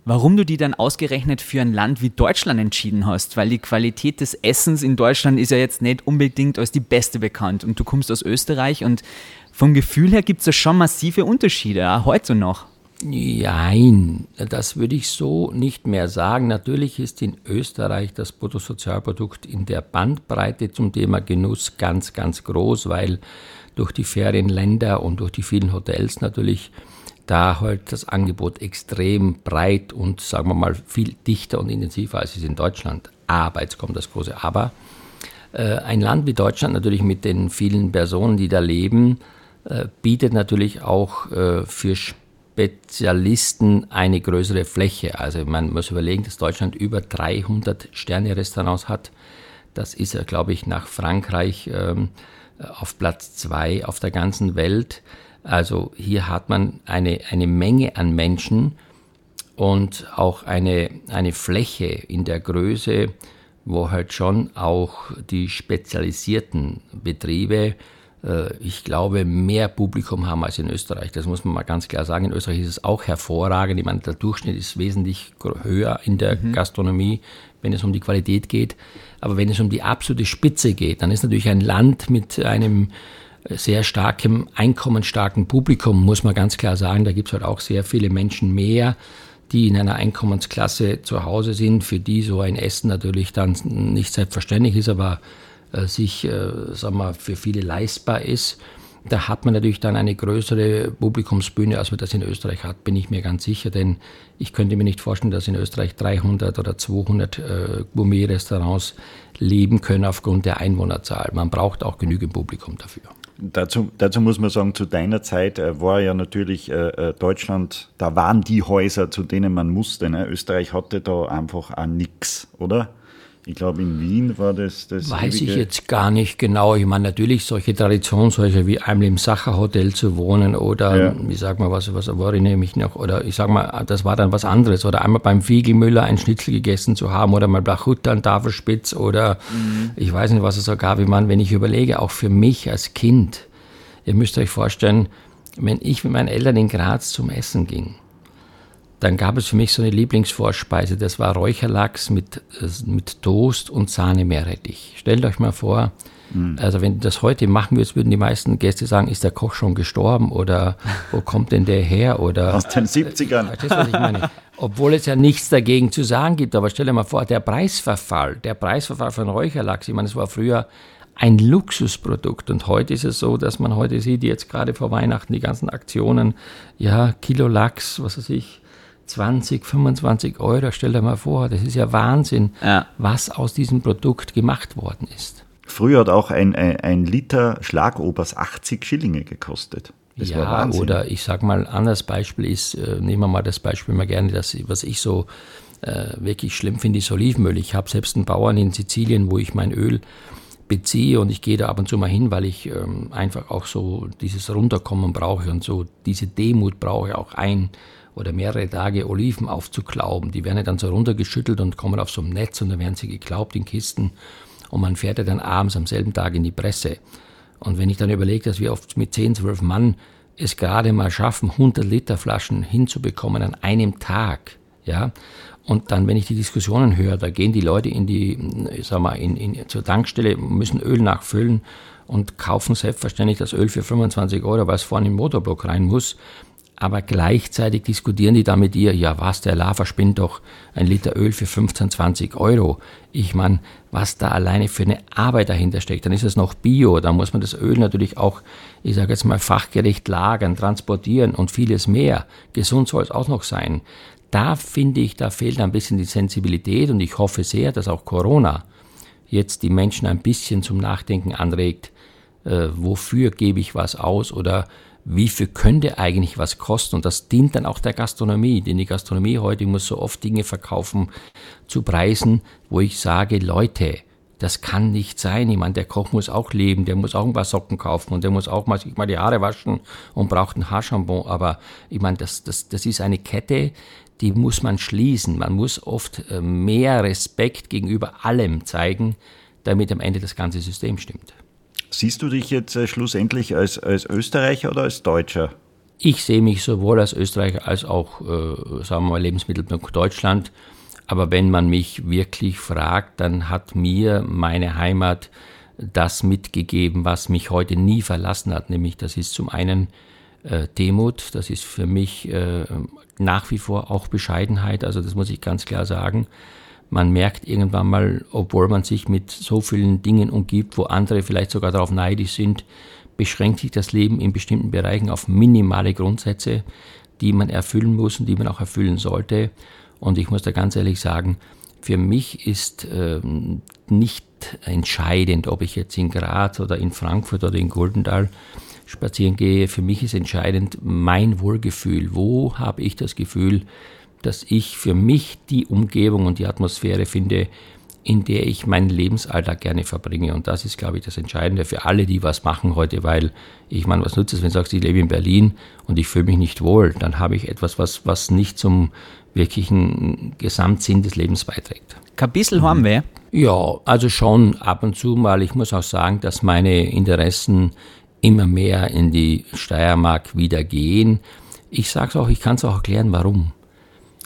warum du die dann ausgerechnet für ein Land wie Deutschland entschieden hast, weil die Qualität des Essens in Deutschland ist ja jetzt nicht unbedingt als die beste bekannt und du kommst aus Österreich und vom Gefühl her gibt es ja schon massive Unterschiede, auch heute noch. Nein, das würde ich so nicht mehr sagen. Natürlich ist in Österreich das Bruttosozialprodukt in der Bandbreite zum Thema Genuss ganz, ganz groß, weil durch die Ferienländer und durch die vielen Hotels natürlich da halt das Angebot extrem breit und sagen wir mal viel dichter und intensiver als es in Deutschland. Aber, jetzt kommt das große Aber, äh, ein Land wie Deutschland natürlich mit den vielen Personen, die da leben, äh, bietet natürlich auch äh, für Spezialisten eine größere Fläche. Also man muss überlegen, dass Deutschland über 300 Sterne-Restaurants hat. Das ist ja, glaube ich, nach Frankreich ähm, auf Platz zwei auf der ganzen Welt. Also hier hat man eine, eine Menge an Menschen und auch eine, eine Fläche in der Größe, wo halt schon auch die spezialisierten Betriebe äh, ich glaube, mehr Publikum haben als in Österreich. Das muss man mal ganz klar sagen. In Österreich ist es auch hervorragend. Ich meine, der Durchschnitt ist wesentlich höher in der mhm. Gastronomie, wenn es um die Qualität geht. Aber wenn es um die absolute Spitze geht, dann ist natürlich ein Land mit einem sehr starkem, einkommensstarken Publikum, muss man ganz klar sagen. Da gibt es halt auch sehr viele Menschen mehr, die in einer Einkommensklasse zu Hause sind, für die so ein Essen natürlich dann nicht selbstverständlich ist, aber äh, sich, äh, sagen wir, für viele leistbar ist. Da hat man natürlich dann eine größere Publikumsbühne, als man das in Österreich hat, bin ich mir ganz sicher. Denn ich könnte mir nicht vorstellen, dass in Österreich 300 oder 200 äh, Gourmet-Restaurants leben können aufgrund der Einwohnerzahl. Man braucht auch genügend Publikum dafür. Dazu, dazu, muss man sagen, zu deiner Zeit äh, war ja natürlich äh, äh, Deutschland, da waren die Häuser, zu denen man musste. Ne? Österreich hatte da einfach auch nichts, oder? Ich glaube, in Wien war das das. Weiß ich jetzt gar nicht genau. Ich meine, natürlich solche Traditionshäuser wie einmal im Sacher Hotel zu wohnen oder, ja. wie sag mal, was, was war ich nämlich noch, oder ich sag mal, das war dann was anderes. Oder einmal beim Fiegelmüller ein Schnitzel gegessen zu haben oder mal Blachutta, ein Tafelspitz oder mhm. ich weiß nicht, was es so gab. Ich meine, wenn ich überlege, auch für mich als Kind, ihr müsst euch vorstellen, wenn ich mit meinen Eltern in Graz zum Essen ging, dann gab es für mich so eine Lieblingsvorspeise, das war Räucherlachs mit, äh, mit Toast und Sahne-Meerrettich. Stellt euch mal vor, mhm. also wenn du das heute machen würdest, würden die meisten Gäste sagen, ist der Koch schon gestorben oder wo kommt denn der her? Oder, Aus den 70ern. Verstehst du, was ich meine? Obwohl es ja nichts dagegen zu sagen gibt, aber stell dir mal vor, der Preisverfall, der Preisverfall von Räucherlachs, ich meine, es war früher ein Luxusprodukt. Und heute ist es so, dass man heute sieht, jetzt gerade vor Weihnachten die ganzen Aktionen, ja, Kilo Lachs, was weiß ich, 20, 25 Euro, stell dir mal vor, das ist ja Wahnsinn, ja. was aus diesem Produkt gemacht worden ist. Früher hat auch ein, ein, ein Liter Schlagobers 80 Schillinge gekostet. Das ja, oder ich sag mal, ein anderes Beispiel ist, äh, nehmen wir mal das Beispiel mal gerne, das, was ich so äh, wirklich schlimm finde, ist Olivenöl. Ich habe selbst einen Bauern in Sizilien, wo ich mein Öl beziehe und ich gehe da ab und zu mal hin, weil ich ähm, einfach auch so dieses Runterkommen brauche und so diese Demut brauche, auch ein oder mehrere Tage Oliven aufzuklauben. Die werden dann so runtergeschüttelt und kommen auf so ein Netz und dann werden sie geklaubt in Kisten und man fährt ja dann abends am selben Tag in die Presse. Und wenn ich dann überlege, dass wir oft mit 10, 12 Mann es gerade mal schaffen, 100 Liter Flaschen hinzubekommen an einem Tag, ja, und dann, wenn ich die Diskussionen höre, da gehen die Leute in die, sag mal, in, in, zur Tankstelle, müssen Öl nachfüllen und kaufen selbstverständlich das Öl für 25 Euro, weil es vorne den Motorblock rein muss aber gleichzeitig diskutieren die da mit ihr, ja was, der Lava spinnt doch ein Liter Öl für 15, 20 Euro. Ich meine, was da alleine für eine Arbeit dahinter steckt, dann ist es noch Bio, da muss man das Öl natürlich auch, ich sage jetzt mal, fachgerecht lagern, transportieren und vieles mehr. Gesund soll es auch noch sein. Da finde ich, da fehlt ein bisschen die Sensibilität und ich hoffe sehr, dass auch Corona jetzt die Menschen ein bisschen zum Nachdenken anregt, äh, wofür gebe ich was aus oder wie viel könnte eigentlich was kosten? Und das dient dann auch der Gastronomie, denn die Gastronomie heute muss so oft Dinge verkaufen zu Preisen, wo ich sage, Leute, das kann nicht sein. Ich meine, der Koch muss auch leben, der muss auch ein paar Socken kaufen und der muss auch mal mal die Haare waschen und braucht ein Haarshampoo. Aber ich meine, das, das, das ist eine Kette, die muss man schließen. Man muss oft äh, mehr Respekt gegenüber allem zeigen, damit am Ende das ganze System stimmt. Siehst du dich jetzt äh, schlussendlich als, als Österreicher oder als Deutscher? Ich sehe mich sowohl als Österreicher als auch, äh, sagen wir mal, Lebensmittelpunkt Deutschland. Aber wenn man mich wirklich fragt, dann hat mir meine Heimat das mitgegeben, was mich heute nie verlassen hat. Nämlich, das ist zum einen äh, Demut, das ist für mich äh, nach wie vor auch Bescheidenheit. Also das muss ich ganz klar sagen man merkt irgendwann mal, obwohl man sich mit so vielen Dingen umgibt, wo andere vielleicht sogar darauf neidisch sind, beschränkt sich das Leben in bestimmten Bereichen auf minimale Grundsätze, die man erfüllen muss und die man auch erfüllen sollte. Und ich muss da ganz ehrlich sagen, für mich ist äh, nicht entscheidend, ob ich jetzt in Graz oder in Frankfurt oder in Goldenthal spazieren gehe. Für mich ist entscheidend mein Wohlgefühl. Wo habe ich das Gefühl, dass ich für mich die Umgebung und die Atmosphäre finde, in der ich meinen Lebensalltag gerne verbringe. Und das ist, glaube ich, das Entscheidende für alle, die was machen heute, weil ich meine, was nutzt es, wenn du sagst, ich lebe in Berlin und ich fühle mich nicht wohl, dann habe ich etwas, was, was nicht zum wirklichen Gesamtsinn des Lebens beiträgt. Kein bisschen Heimweh? Ja, also schon ab und zu mal. Ich muss auch sagen, dass meine Interessen immer mehr in die Steiermark wieder gehen. Ich sage es auch, ich kann es auch erklären, warum.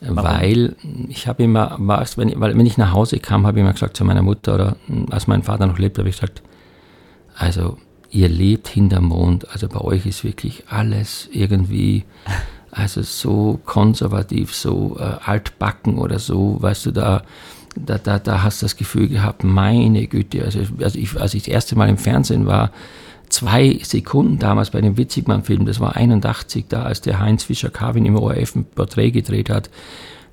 Warum. Weil ich habe immer, wenn, weil wenn ich nach Hause kam, habe ich immer gesagt zu meiner Mutter oder als mein Vater noch lebt, habe ich gesagt, also ihr lebt hinterm Mond, also bei euch ist wirklich alles irgendwie, also so konservativ, so äh, altbacken oder so, weißt du, da, da, da, da hast du das Gefühl gehabt, meine Güte, also, also ich, als ich das erste Mal im Fernsehen war, zwei Sekunden damals bei dem Witzigmann-Film, das war 81, da als der Heinz Fischer-Carvin im ORF ein Porträt gedreht hat,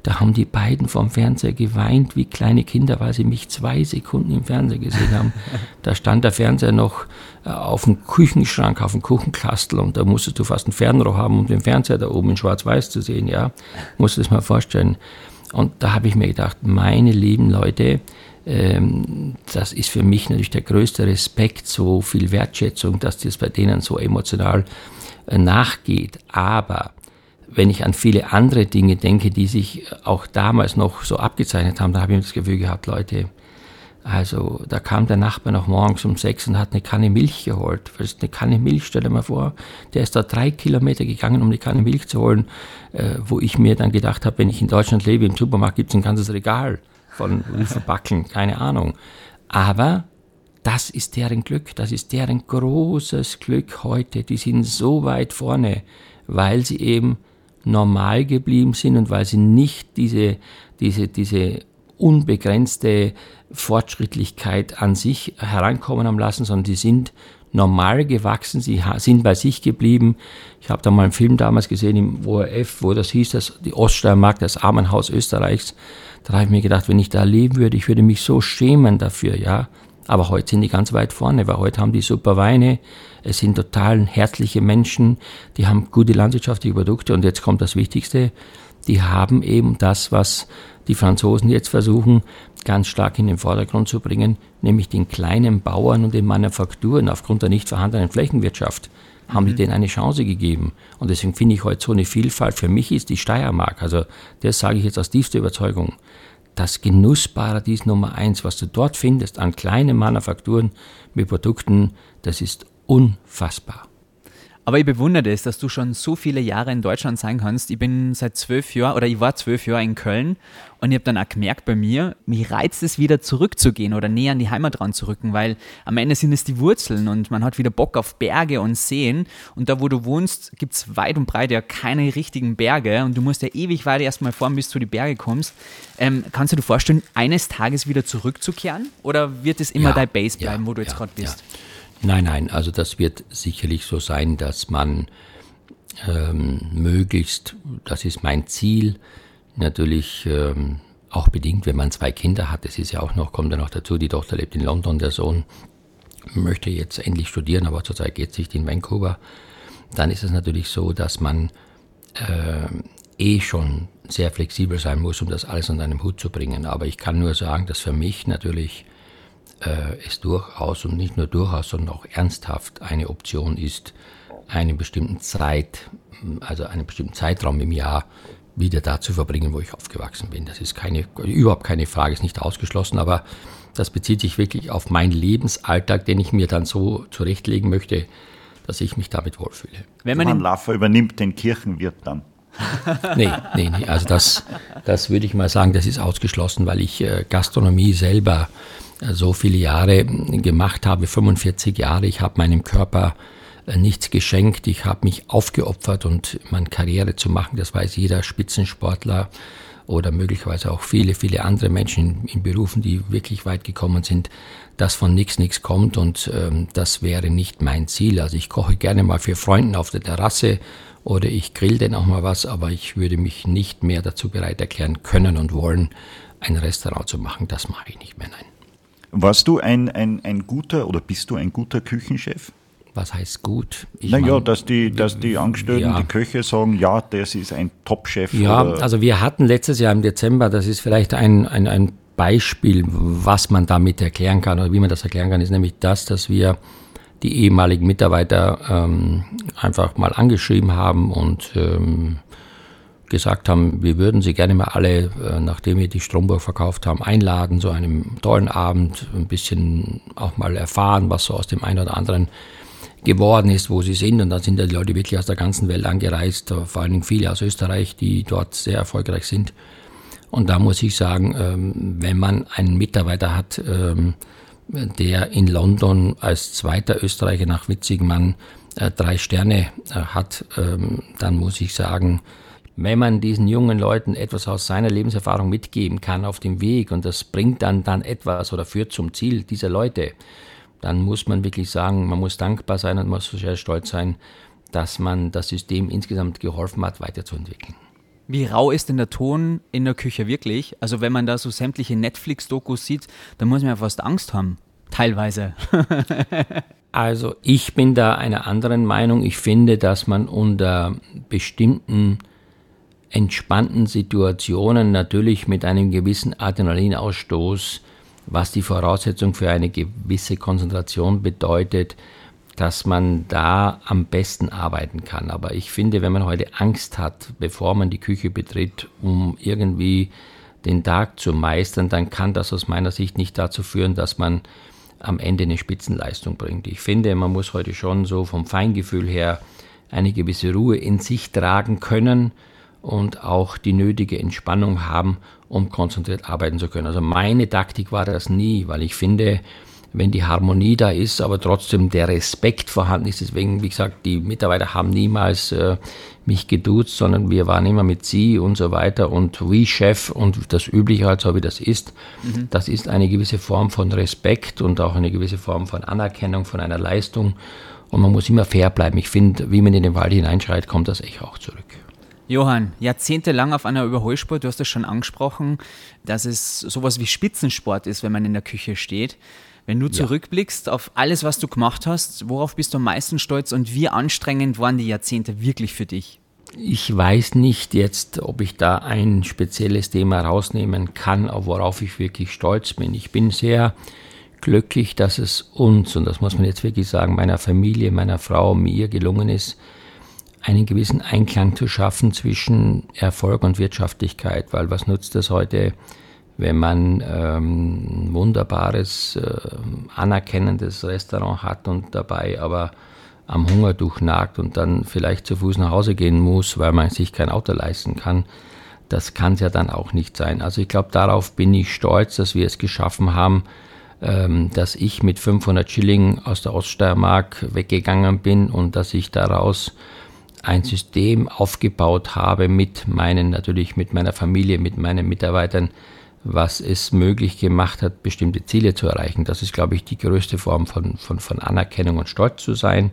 da haben die beiden vom Fernseher geweint wie kleine Kinder, weil sie mich zwei Sekunden im Fernseher gesehen haben. da stand der Fernseher noch äh, auf dem Küchenschrank, auf dem Kuchenkastel und da musstest du fast ein Fernrohr haben, um den Fernseher da oben in schwarz-weiß zu sehen, ja. Musst du das mal vorstellen. Und da habe ich mir gedacht, meine lieben Leute, das ist für mich natürlich der größte Respekt, so viel Wertschätzung, dass das bei denen so emotional äh, nachgeht. Aber wenn ich an viele andere Dinge denke, die sich auch damals noch so abgezeichnet haben, da habe ich das Gefühl gehabt, Leute, also da kam der Nachbar noch morgens um sechs und hat eine Kanne Milch geholt. Eine Kanne Milch, stell dir mal vor, der ist da drei Kilometer gegangen, um eine Kanne Milch zu holen, äh, wo ich mir dann gedacht habe, wenn ich in Deutschland lebe, im Supermarkt gibt es ein ganzes Regal von Verpacken, keine Ahnung. Aber das ist deren Glück, das ist deren großes Glück heute. Die sind so weit vorne, weil sie eben normal geblieben sind und weil sie nicht diese, diese, diese unbegrenzte Fortschrittlichkeit an sich herankommen haben lassen, sondern die sind normal gewachsen, sie sind bei sich geblieben. Ich habe da mal einen Film damals gesehen im ORF, wo das hieß, dass die Oststeiermark, das Armenhaus Österreichs, da habe ich mir gedacht, wenn ich da leben würde, ich würde mich so schämen dafür, ja. Aber heute sind die ganz weit vorne, weil heute haben die super Weine, es sind total herzliche Menschen, die haben gute landwirtschaftliche Produkte und jetzt kommt das Wichtigste, die haben eben das, was die Franzosen jetzt versuchen, ganz stark in den Vordergrund zu bringen, nämlich den kleinen Bauern und den Manufakturen aufgrund der nicht vorhandenen Flächenwirtschaft haben mhm. die denen eine Chance gegeben. Und deswegen finde ich heute so eine Vielfalt. Für mich ist die Steiermark, also das sage ich jetzt aus tiefster Überzeugung, das Genussparadies Nummer eins, was du dort findest an kleinen Manufakturen mit Produkten, das ist unfassbar. Aber ich bewundere es, dass du schon so viele Jahre in Deutschland sein kannst. Ich bin seit zwölf Jahren oder ich war zwölf Jahre in Köln und ich habe dann auch gemerkt bei mir, mich reizt es wieder zurückzugehen oder näher an die Heimat ranzurücken, weil am Ende sind es die Wurzeln und man hat wieder Bock auf Berge und Seen. Und da, wo du wohnst, gibt es weit und breit ja keine richtigen Berge und du musst ja ewig weit erstmal fahren, bis du die Berge kommst. Ähm, kannst du dir vorstellen, eines Tages wieder zurückzukehren oder wird es immer ja, dein Base bleiben, ja, wo du jetzt ja, gerade bist? Ja. Nein, nein, also das wird sicherlich so sein, dass man ähm, möglichst, das ist mein Ziel, natürlich ähm, auch bedingt, wenn man zwei Kinder hat, das ist ja auch noch, kommt ja noch dazu, die Tochter lebt in London, der Sohn möchte jetzt endlich studieren, aber zurzeit geht es nicht in Vancouver, dann ist es natürlich so, dass man äh, eh schon sehr flexibel sein muss, um das alles unter einem Hut zu bringen. Aber ich kann nur sagen, dass für mich natürlich es durchaus und nicht nur durchaus, sondern auch ernsthaft eine Option ist, einen bestimmten Zeit, also einen bestimmten Zeitraum im Jahr wieder da zu verbringen, wo ich aufgewachsen bin. Das ist keine, überhaupt keine Frage, ist nicht ausgeschlossen, aber das bezieht sich wirklich auf meinen Lebensalltag, den ich mir dann so zurechtlegen möchte, dass ich mich damit wohlfühle. Wenn man Laffer übernimmt den Kirchenwirt dann. nee, nee, nee. Also das, das würde ich mal sagen, das ist ausgeschlossen, weil ich äh, Gastronomie selber so viele Jahre gemacht habe, 45 Jahre. Ich habe meinem Körper äh, nichts geschenkt. Ich habe mich aufgeopfert und meine Karriere zu machen, das weiß jeder Spitzensportler oder möglicherweise auch viele, viele andere Menschen in, Berufen, die wirklich weit gekommen sind, dass von nichts nichts kommt und ähm, das wäre nicht mein Ziel. Also ich koche gerne mal für Freunden auf der Terrasse oder ich grill denn auch mal was, aber ich würde mich nicht mehr dazu bereit erklären können und wollen, ein Restaurant zu machen. Das mache ich nicht mehr, nein. Warst du ein, ein, ein guter oder bist du ein guter Küchenchef? Was heißt gut? naja, dass die, dass die Angestellten, ja. die Köche sagen, ja, das ist ein Top-Chef. Ja, also wir hatten letztes Jahr im Dezember, das ist vielleicht ein, ein, ein Beispiel, was man damit erklären kann oder wie man das erklären kann, ist nämlich das, dass wir die ehemaligen Mitarbeiter ähm, einfach mal angeschrieben haben und ähm, gesagt haben, wir würden sie gerne mal alle, äh, nachdem wir die Stromburg verkauft haben, einladen, so einem tollen Abend, ein bisschen auch mal erfahren, was so aus dem einen oder anderen geworden ist, wo sie sind. Und da sind ja die Leute wirklich aus der ganzen Welt angereist, vor allen Dingen viele aus Österreich, die dort sehr erfolgreich sind. Und da muss ich sagen, ähm, wenn man einen Mitarbeiter hat, ähm, der in London als zweiter Österreicher nach Witzigmann äh, drei Sterne äh, hat, ähm, dann muss ich sagen, wenn man diesen jungen Leuten etwas aus seiner Lebenserfahrung mitgeben kann auf dem Weg und das bringt dann, dann etwas oder führt zum Ziel dieser Leute, dann muss man wirklich sagen, man muss dankbar sein und muss sehr stolz sein, dass man das System insgesamt geholfen hat, weiterzuentwickeln. Wie rau ist denn der Ton in der Küche wirklich? Also wenn man da so sämtliche Netflix-Dokus sieht, dann muss man ja fast Angst haben. Teilweise. also ich bin da einer anderen Meinung. Ich finde, dass man unter bestimmten entspannten Situationen natürlich mit einem gewissen Adrenalinausstoß, was die Voraussetzung für eine gewisse Konzentration bedeutet, dass man da am besten arbeiten kann. Aber ich finde, wenn man heute Angst hat, bevor man die Küche betritt, um irgendwie den Tag zu meistern, dann kann das aus meiner Sicht nicht dazu führen, dass man am Ende eine Spitzenleistung bringt. Ich finde, man muss heute schon so vom Feingefühl her eine gewisse Ruhe in sich tragen können und auch die nötige Entspannung haben, um konzentriert arbeiten zu können. Also meine Taktik war das nie, weil ich finde, wenn die Harmonie da ist, aber trotzdem der Respekt vorhanden ist. Deswegen, wie gesagt, die Mitarbeiter haben niemals äh, mich geduzt, sondern wir waren immer mit Sie und so weiter und wie Chef und das Übliche halt so, wie das ist. Mhm. Das ist eine gewisse Form von Respekt und auch eine gewisse Form von Anerkennung von einer Leistung. Und man muss immer fair bleiben. Ich finde, wie man in den Wald hineinschreit, kommt das echt auch zurück. Johann, jahrzehntelang auf einer Überholspur, du hast es schon angesprochen, dass es sowas wie Spitzensport ist, wenn man in der Küche steht. Wenn du zurückblickst auf alles, was du gemacht hast, worauf bist du am meisten stolz und wie anstrengend waren die Jahrzehnte wirklich für dich? Ich weiß nicht jetzt, ob ich da ein spezielles Thema rausnehmen kann, worauf ich wirklich stolz bin. Ich bin sehr glücklich, dass es uns, und das muss man jetzt wirklich sagen, meiner Familie, meiner Frau, mir gelungen ist, einen gewissen Einklang zu schaffen zwischen Erfolg und Wirtschaftlichkeit, weil was nutzt es heute, wenn man ähm, ein wunderbares, äh, anerkennendes Restaurant hat und dabei aber am Hungertuch nagt und dann vielleicht zu Fuß nach Hause gehen muss, weil man sich kein Auto leisten kann. Das kann es ja dann auch nicht sein. Also ich glaube, darauf bin ich stolz, dass wir es geschaffen haben, ähm, dass ich mit 500 Schilling aus der Oststeiermark weggegangen bin und dass ich daraus ein System aufgebaut habe mit meinen, natürlich mit meiner Familie, mit meinen Mitarbeitern, was es möglich gemacht hat, bestimmte Ziele zu erreichen. Das ist, glaube ich, die größte Form von, von, von Anerkennung und Stolz zu sein.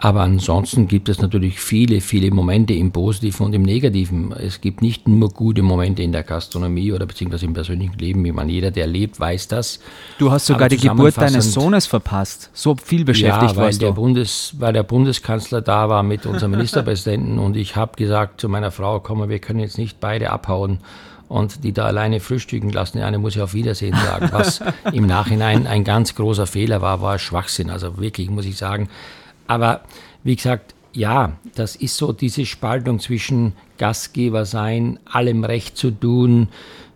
Aber ansonsten gibt es natürlich viele, viele Momente im Positiven und im Negativen. Es gibt nicht nur gute Momente in der Gastronomie oder beziehungsweise im persönlichen Leben. Ich meine, jeder, der lebt, weiß das. Du hast sogar die Geburt deines Sohnes verpasst. So viel beschäftigt ja, weil warst der du. Bundes, weil der Bundeskanzler da war mit unserem Ministerpräsidenten und ich habe gesagt zu meiner Frau, komm, wir können jetzt nicht beide abhauen und die da alleine frühstücken lassen. Eine muss ich auf Wiedersehen sagen, was im Nachhinein ein ganz großer Fehler war, war Schwachsinn. Also wirklich, muss ich sagen. Aber wie gesagt, ja, das ist so diese Spaltung zwischen Gastgeber sein, allem Recht zu tun,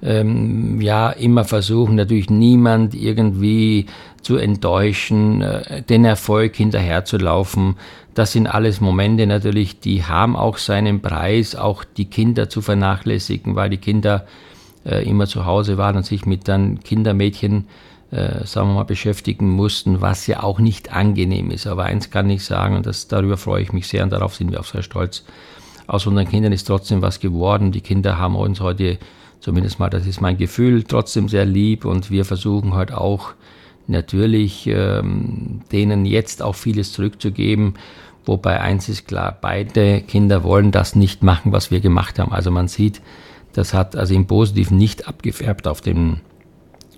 ähm, ja, immer versuchen, natürlich niemand irgendwie zu enttäuschen, äh, den Erfolg hinterherzulaufen. Das sind alles Momente natürlich, die haben auch seinen Preis, auch die Kinder zu vernachlässigen, weil die Kinder äh, immer zu Hause waren und sich mit dann Kindermädchen, äh, sagen wir mal, beschäftigen mussten, was ja auch nicht angenehm ist. Aber eins kann ich sagen, und das, darüber freue ich mich sehr und darauf sind wir auch sehr stolz. Aus unseren Kindern ist trotzdem was geworden. Die Kinder haben uns heute, zumindest mal, das ist mein Gefühl, trotzdem sehr lieb und wir versuchen halt auch, natürlich ähm, denen jetzt auch vieles zurückzugeben. Wobei eins ist klar, beide Kinder wollen das nicht machen, was wir gemacht haben. Also man sieht, das hat also im Positiven nicht abgefärbt auf den,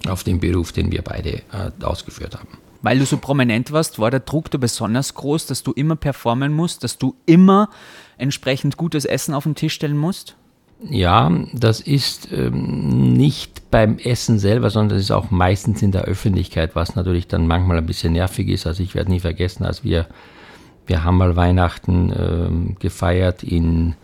auf den Beruf, den wir beide äh, ausgeführt haben. Weil du so prominent warst, war der Druck da besonders groß, dass du immer performen musst, dass du immer entsprechend gutes Essen auf den Tisch stellen musst? Ja, das ist ähm, nicht beim Essen selber, sondern das ist auch meistens in der Öffentlichkeit, was natürlich dann manchmal ein bisschen nervig ist. Also ich werde nie vergessen, als wir, wir haben mal Weihnachten ähm, gefeiert in,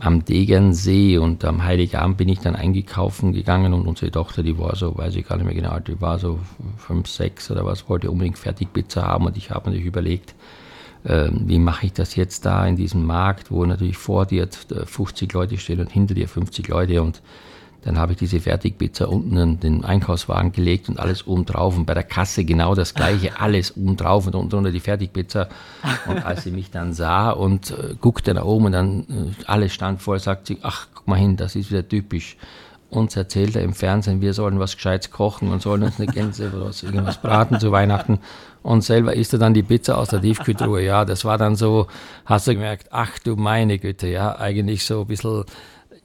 am Degernsee und am Heiligabend bin ich dann eingekaufen gegangen und unsere Tochter, die war so, weiß ich gar nicht mehr genau, die war so fünf, sechs oder was, wollte unbedingt Fertigpizza haben und ich habe natürlich überlegt, ähm, wie mache ich das jetzt da in diesem Markt, wo natürlich vor dir 50 Leute stehen und hinter dir 50 Leute und dann habe ich diese Fertigpizza unten in den Einkaufswagen gelegt und alles oben drauf und bei der Kasse genau das gleiche, alles oben drauf und unten drunter die Fertigpizza. Und als sie mich dann sah und äh, guckte nach oben und dann äh, alles stand voll, sagt sie, ach, guck mal hin, das ist wieder typisch. Uns erzählt er im Fernsehen, wir sollen was Gescheites kochen und sollen uns eine Gänse oder was, irgendwas braten zu Weihnachten. Und selber isst er dann die Pizza aus der Tiefkühltruhe. Ja, das war dann so, hast du gemerkt, ach du meine Güte, ja, eigentlich so ein bisschen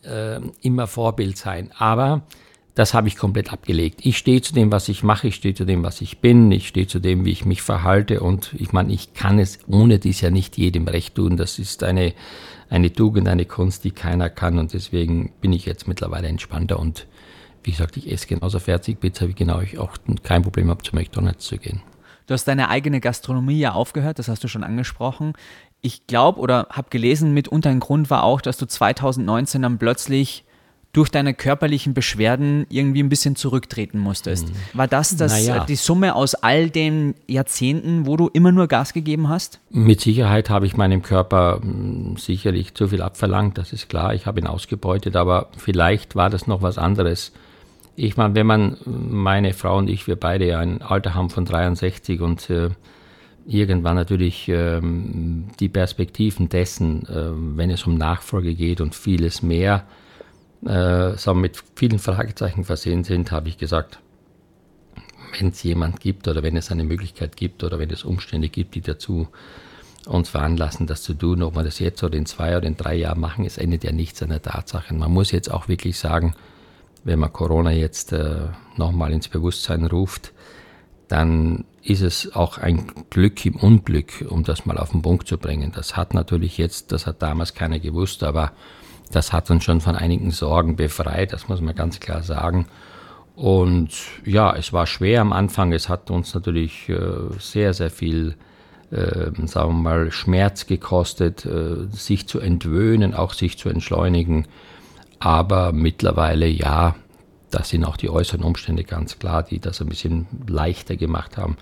äh, immer Vorbild sein. Aber das habe ich komplett abgelegt. Ich stehe zu dem, was ich mache, ich stehe zu dem, was ich bin, ich stehe zu dem, wie ich mich verhalte und ich meine, ich kann es ohne dies ja nicht jedem recht tun. Das ist eine, eine Tugend, eine Kunst, die keiner kann und deswegen bin ich jetzt mittlerweile entspannter und wie gesagt, ich esse genauso Fertigpizza, wie genau ich auch kein Problem habe, zu McDonalds zu gehen. Du hast deine eigene Gastronomie ja aufgehört, das hast du schon angesprochen ich glaube oder habe gelesen, mitunter ein Grund war auch, dass du 2019 dann plötzlich durch deine körperlichen Beschwerden irgendwie ein bisschen zurücktreten musstest. Mhm. War das, das naja. die Summe aus all den Jahrzehnten, wo du immer nur Gas gegeben hast? Mit Sicherheit habe ich meinem Körper hm, sicherlich zu viel abverlangt, das ist klar. Ich habe ihn ausgebeutet, aber vielleicht war das noch was anderes. Ich meine, wenn man, meine Frau und ich, wir beide ja ein Alter haben von 63 und äh, irgendwann natürlich ähm, die Perspektiven dessen, äh, wenn es um Nachfolge geht und vieles mehr, äh, mit vielen Fragezeichen versehen sind, habe ich gesagt, wenn es jemand gibt oder wenn es eine Möglichkeit gibt oder wenn es Umstände gibt, die dazu uns veranlassen, das zu tun, ob wir das jetzt oder in zwei oder in drei Jahren machen, es endet ja nichts an der Tatsache. Man muss jetzt auch wirklich sagen, wenn man Corona jetzt äh, nochmal ins Bewusstsein ruft, dann ist es auch ein Glück im Unglück, um das mal auf den Punkt zu bringen. Das hat natürlich jetzt, das hat damals keiner gewusst, aber das hat uns schon von einigen Sorgen befreit, das muss man ganz klar sagen. Und ja, es war schwer am Anfang, es hat uns natürlich äh, sehr, sehr viel, äh, sagen wir mal, Schmerz gekostet, äh, sich zu entwöhnen, auch sich zu entschleunigen. Aber mittlerweile, ja, das sind auch die äußeren Umstände ganz klar, die das ein bisschen leichter gemacht haben.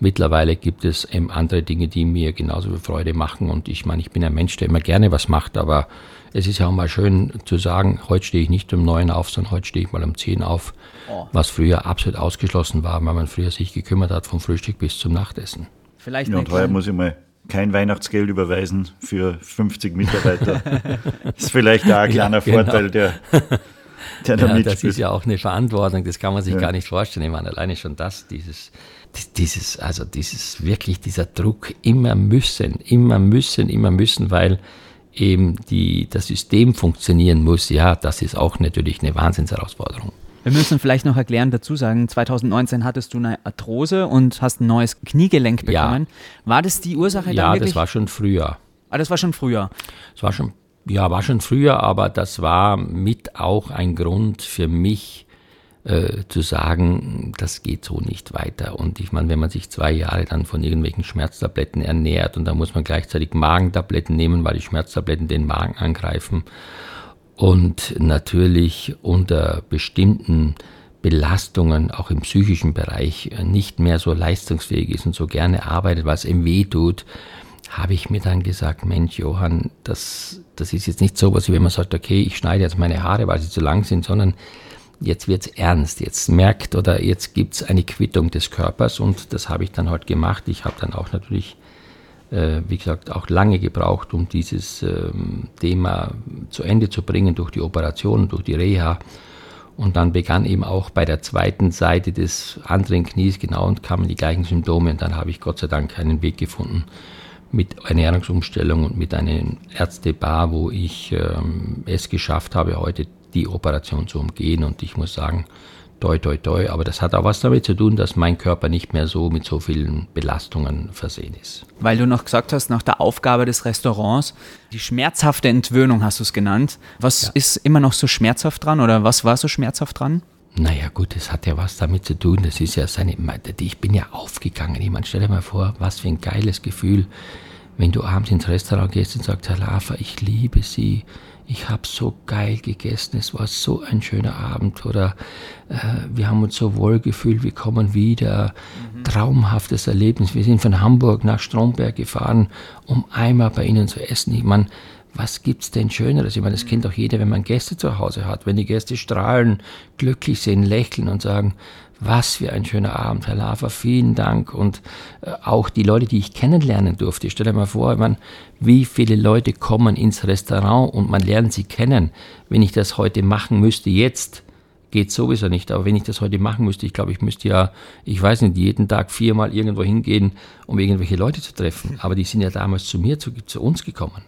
Mittlerweile gibt es eben andere Dinge, die mir genauso viel Freude machen. Und ich meine, ich bin ein Mensch, der immer gerne was macht, aber es ist ja auch mal schön zu sagen, heute stehe ich nicht um neun auf, sondern heute stehe ich mal um zehn auf, oh. was früher absolut ausgeschlossen war, weil man früher sich gekümmert hat vom Frühstück bis zum Nachtessen. Vielleicht ja, und heuer muss ich mal kein Weihnachtsgeld überweisen für 50 Mitarbeiter. das ist vielleicht auch ein kleiner ja, genau. Vorteil, der der ja, das ist ja auch eine Verantwortung, das kann man sich ja. gar nicht vorstellen. Ich meine, alleine schon das, dieses, dieses, also dieses wirklich dieser Druck, immer müssen, immer müssen, immer müssen, weil eben die, das System funktionieren muss, ja, das ist auch natürlich eine Wahnsinnsherausforderung. Wir müssen vielleicht noch erklären, dazu sagen, 2019 hattest du eine Arthrose und hast ein neues Kniegelenk bekommen. Ja. War das die Ursache ja, das war schon früher. Ah, das war schon früher. Das war schon ja, war schon früher, aber das war mit auch ein Grund für mich äh, zu sagen, das geht so nicht weiter. Und ich meine, wenn man sich zwei Jahre dann von irgendwelchen Schmerztabletten ernährt und da muss man gleichzeitig Magentabletten nehmen, weil die Schmerztabletten den Magen angreifen und natürlich unter bestimmten Belastungen auch im psychischen Bereich nicht mehr so leistungsfähig ist und so gerne arbeitet, was ihm weh tut, habe ich mir dann gesagt, Mensch, Johann, das, das ist jetzt nicht so was, wie wenn man sagt, okay, ich schneide jetzt meine Haare, weil sie zu lang sind, sondern jetzt wird es ernst, jetzt merkt oder jetzt gibt es eine Quittung des Körpers und das habe ich dann halt gemacht. Ich habe dann auch natürlich, äh, wie gesagt, auch lange gebraucht, um dieses ähm, Thema zu Ende zu bringen durch die Operation, durch die Reha. Und dann begann eben auch bei der zweiten Seite des anderen Knies genau und kamen die gleichen Symptome und dann habe ich Gott sei Dank einen Weg gefunden, mit Ernährungsumstellung und mit einem Ärztebar, wo ich ähm, es geschafft habe, heute die Operation zu umgehen. Und ich muss sagen, toi, toi, toi. Aber das hat auch was damit zu tun, dass mein Körper nicht mehr so mit so vielen Belastungen versehen ist. Weil du noch gesagt hast, nach der Aufgabe des Restaurants, die schmerzhafte Entwöhnung hast du es genannt. Was ja. ist immer noch so schmerzhaft dran oder was war so schmerzhaft dran? Naja gut, das hat ja was damit zu tun. Das ist ja seine, ich bin ja aufgegangen. Ich meine, stell dir mal vor, was für ein geiles Gefühl, wenn du abends ins Restaurant gehst und sagst, Herr Lafer, ich liebe Sie, ich habe so geil gegessen, es war so ein schöner Abend oder äh, wir haben uns so wohl gefühlt, wir kommen wieder, mhm. traumhaftes Erlebnis. Wir sind von Hamburg nach Stromberg gefahren, um einmal bei Ihnen zu essen. Ich meine, was gibt's denn Schöneres? Ich meine, das kennt doch jeder, wenn man Gäste zu Hause hat, wenn die Gäste strahlen, glücklich sind, lächeln und sagen, was für ein schöner Abend, Herr Lafer, vielen Dank. Und äh, auch die Leute, die ich kennenlernen durfte. Stell dir mal vor, man, wie viele Leute kommen ins Restaurant und man lernt sie kennen. Wenn ich das heute machen müsste, jetzt, geht sowieso nicht. Aber wenn ich das heute machen müsste, ich glaube, ich müsste ja, ich weiß nicht, jeden Tag viermal irgendwo hingehen, um irgendwelche Leute zu treffen. Aber die sind ja damals zu mir, zu, zu uns gekommen.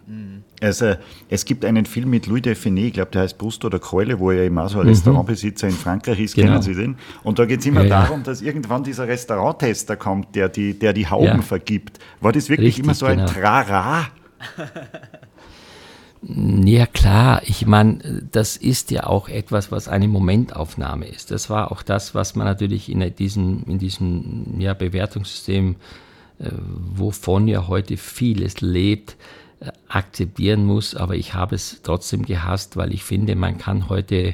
Also, es gibt einen Film mit Louis Define, ich glaube, der heißt Brust oder Keule, wo er eben auch so ein mhm. Restaurantbesitzer in Frankreich ist, genau. kennen Sie den? Und da geht es immer ja, darum, dass irgendwann dieser Restauranttester kommt, der die, der die Hauben ja. vergibt. War das wirklich Richtig, immer so ein genau. Trara? Ja klar, ich meine, das ist ja auch etwas, was eine Momentaufnahme ist. Das war auch das, was man natürlich in diesem, in diesem ja, Bewertungssystem, äh, wovon ja heute vieles lebt, äh, akzeptieren muss. Aber ich habe es trotzdem gehasst, weil ich finde, man kann heute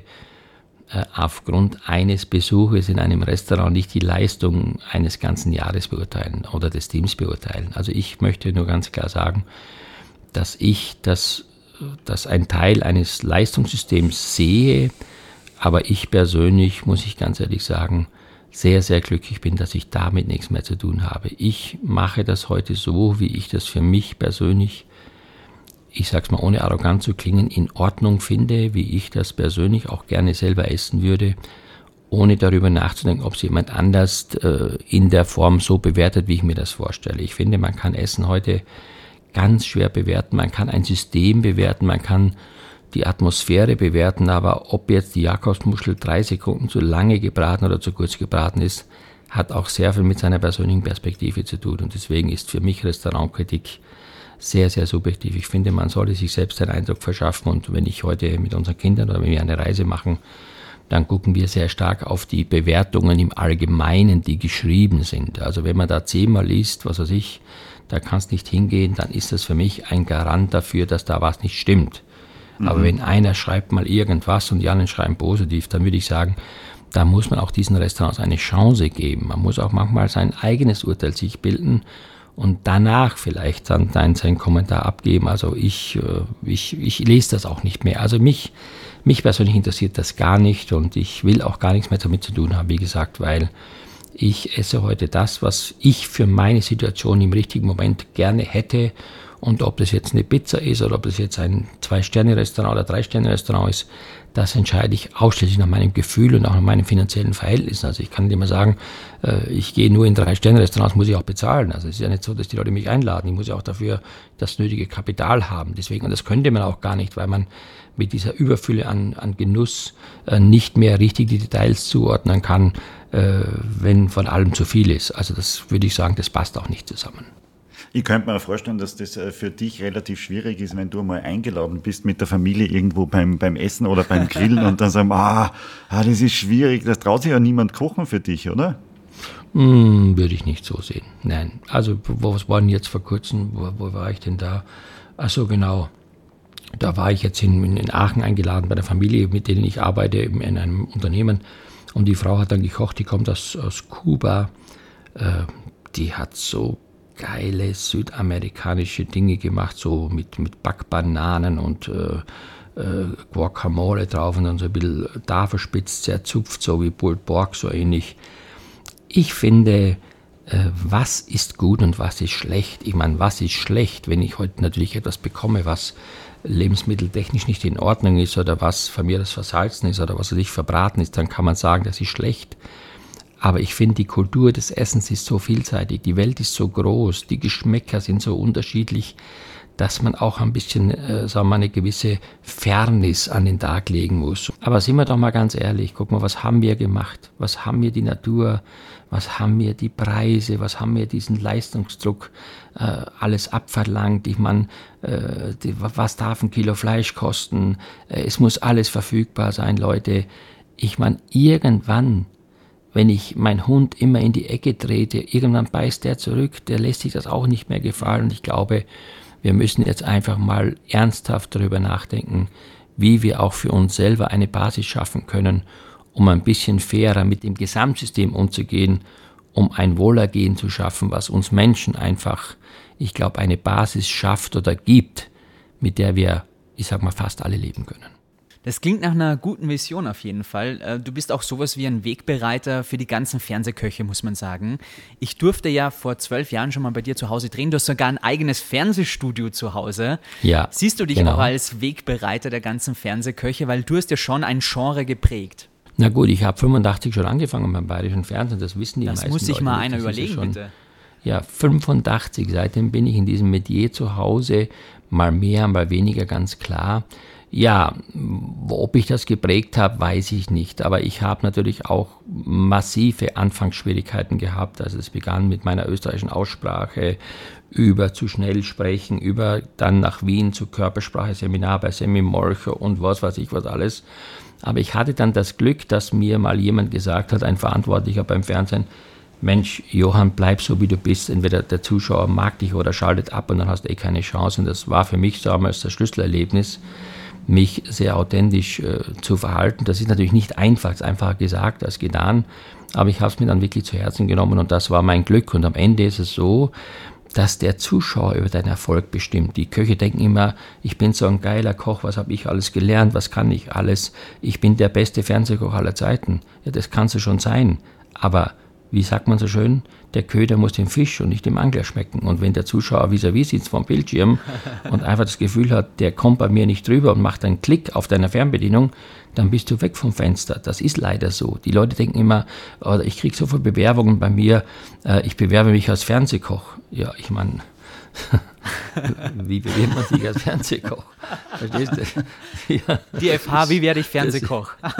äh, aufgrund eines Besuches in einem Restaurant nicht die Leistung eines ganzen Jahres beurteilen oder des Teams beurteilen. Also ich möchte nur ganz klar sagen, dass ich das das ein Teil eines Leistungssystems sehe, aber ich persönlich, muss ich ganz ehrlich sagen, sehr, sehr glücklich bin, dass ich damit nichts mehr zu tun habe. Ich mache das heute so, wie ich das für mich persönlich, ich sage es mal ohne arrogant zu klingen, in Ordnung finde, wie ich das persönlich auch gerne selber essen würde, ohne darüber nachzudenken, ob es jemand anders äh, in der Form so bewertet, wie ich mir das vorstelle. Ich finde, man kann Essen heute ganz schwer bewerten. Man kann ein System bewerten, man kann die Atmosphäre bewerten, aber ob jetzt die Jakobsmuschel drei Sekunden zu lange gebraten oder zu kurz gebraten ist, hat auch sehr viel mit seiner persönlichen Perspektive zu tun. Und deswegen ist für mich Restaurantkritik sehr, sehr subjektiv. Ich finde, man sollte sich selbst einen Eindruck verschaffen. Und wenn ich heute mit unseren Kindern oder wenn wir eine Reise machen, dann gucken wir sehr stark auf die Bewertungen im Allgemeinen, die geschrieben sind. Also wenn man da zehnmal liest, was weiß ich, da kannst nicht hingehen, dann ist das für mich ein Garant dafür, dass da was nicht stimmt. Mhm. Aber wenn einer schreibt mal irgendwas und die anderen schreiben positiv, dann würde ich sagen, da muss man auch diesen Restaurants eine Chance geben. Man muss auch manchmal sein eigenes Urteil sich bilden und danach vielleicht dann, dann seinen Kommentar abgeben. Also ich, äh, ich, ich lese das auch nicht mehr. Also mich, mich persönlich interessiert das gar nicht und ich will auch gar nichts mehr damit zu tun haben, wie gesagt, weil ich esse heute das, was ich für meine Situation im richtigen Moment gerne hätte. Und ob das jetzt eine Pizza ist oder ob das jetzt ein Zwei-Sterne-Restaurant oder Drei-Sterne-Restaurant ist, das entscheide ich ausschließlich nach meinem Gefühl und auch nach meinen finanziellen Verhältnissen. Also ich kann nicht immer sagen, äh, ich gehe nur in Drei-Sterne-Restaurants, muss ich auch bezahlen. Also es ist ja nicht so, dass die Leute mich einladen. Ich muss ja auch dafür das nötige Kapital haben. Deswegen, und das könnte man auch gar nicht, weil man mit dieser Überfülle an, an Genuss äh, nicht mehr richtig die Details zuordnen kann, wenn von allem zu viel ist. Also das würde ich sagen, das passt auch nicht zusammen. Ich könnte mir vorstellen, dass das äh, für dich relativ schwierig ist, wenn du mal eingeladen bist mit der Familie irgendwo beim, beim Essen oder beim Grillen und dann sagen, ah, ah, das ist schwierig, das traut sich ja niemand kochen für dich, oder? Hm, würde ich nicht so sehen. Nein. Also, was war denn jetzt vor kurzem? Wo, wo war ich denn da? Ach so, genau. Da war ich jetzt in, in Aachen eingeladen bei der Familie, mit denen ich arbeite, in einem Unternehmen. Und die Frau hat dann gekocht, die kommt aus, aus Kuba. Äh, die hat so geile südamerikanische Dinge gemacht, so mit, mit Backbananen und äh, äh, Guacamole drauf und dann so ein bisschen da verspitzt, zerzupft, so wie Pulled Pork, so ähnlich. Ich finde, äh, was ist gut und was ist schlecht? Ich meine, was ist schlecht, wenn ich heute natürlich etwas bekomme, was lebensmitteltechnisch nicht in Ordnung ist oder was von mir das versalzen ist oder was nicht verbraten ist, dann kann man sagen, das ist schlecht. Aber ich finde, die Kultur des Essens ist so vielseitig, die Welt ist so groß, die Geschmäcker sind so unterschiedlich, dass man auch ein bisschen, äh, sagen wir, eine gewisse Fairness an den Tag legen muss. Aber sind wir doch mal ganz ehrlich, guck mal, was haben wir gemacht? Was haben wir die Natur? Was haben wir die Preise? Was haben wir diesen Leistungsdruck äh, alles abverlangt? Ich meine, äh, die, was darf ein Kilo Fleisch kosten? Äh, es muss alles verfügbar sein, Leute. Ich meine, irgendwann wenn ich meinen Hund immer in die Ecke trete, irgendwann beißt der zurück, der lässt sich das auch nicht mehr gefallen. Und ich glaube, Wir müssen jetzt einfach mal ernsthaft darüber nachdenken, wie wir auch für uns selber eine Basis schaffen können, um ein bisschen fairer mit dem Gesamtsystem umzugehen, um ein Wohlergehen zu schaffen, was uns Menschen einfach, ich glaube, eine Basis schafft oder gibt, mit der wir, ich sag mal, fast alle leben können. Das klingt nach einer guten Vision auf jeden Fall. Äh, du bist auch sowas wie ein Wegbereiter für die ganzen Fernsehköche, muss man sagen. Ich durfte ja vor zwölf Jahren schon mal bei dir zu Hause drehen. Du hast sogar ein eigenes Fernsehstudio zu Hause. Ja. Siehst du dich genau. auch als Wegbereiter der ganzen Fernsehköche, weil du hast ja schon ein Genre geprägt. Na gut, ich habe 85 schon angefangen beim Bayerischen Fernsehen, das wissen die das meisten muss sich Leute. mal einer überlegen, schon, bitte. Ja, 85, seitdem bin ich in diesem Metier zu Hause, mal mehr, mal weniger, ganz klar. Ja, ob ich das geprägt habe, weiß ich nicht. Aber ich habe natürlich auch massive Anfangsschwierigkeiten gehabt. Also es begann mit meiner österreichischen Aussprache, über zu schnell sprechen, über dann nach Wien zu Körpersprache-Seminar bei Semi Molcher und was weiß ich was alles. Aber ich hatte dann das Glück, dass mir mal jemand gesagt hat, ein Verantwortlicher beim Fernsehen, Mensch, Johann, bleib so wie du bist. Entweder der Zuschauer mag dich oder schaltet ab und dann hast du eh keine Chance. Und das war für mich damals das Schlüsselerlebnis mich sehr authentisch äh, zu verhalten. Das ist natürlich nicht einfach, es ist einfacher gesagt als getan, aber ich habe es mir dann wirklich zu Herzen genommen und das war mein Glück. Und am Ende ist es so, dass der Zuschauer über deinen Erfolg bestimmt. Die Köche denken immer, ich bin so ein geiler Koch, was habe ich alles gelernt, was kann ich alles, ich bin der beste Fernsehkoch aller Zeiten. Ja, das kannst du schon sein, aber wie sagt man so schön, der Köder muss dem Fisch und nicht dem Angler schmecken. Und wenn der Zuschauer vis-à-vis sitzt vom Bildschirm und einfach das Gefühl hat, der kommt bei mir nicht drüber und macht einen Klick auf deiner Fernbedienung, dann bist du weg vom Fenster. Das ist leider so. Die Leute denken immer, oh, ich kriege so viele Bewerbungen bei mir, äh, ich bewerbe mich als Fernsehkoch. Ja, ich meine, wie bewirbt man sich als Fernsehkoch? Verstehst du? Ja. Die FH, wie werde ich Fernsehkoch?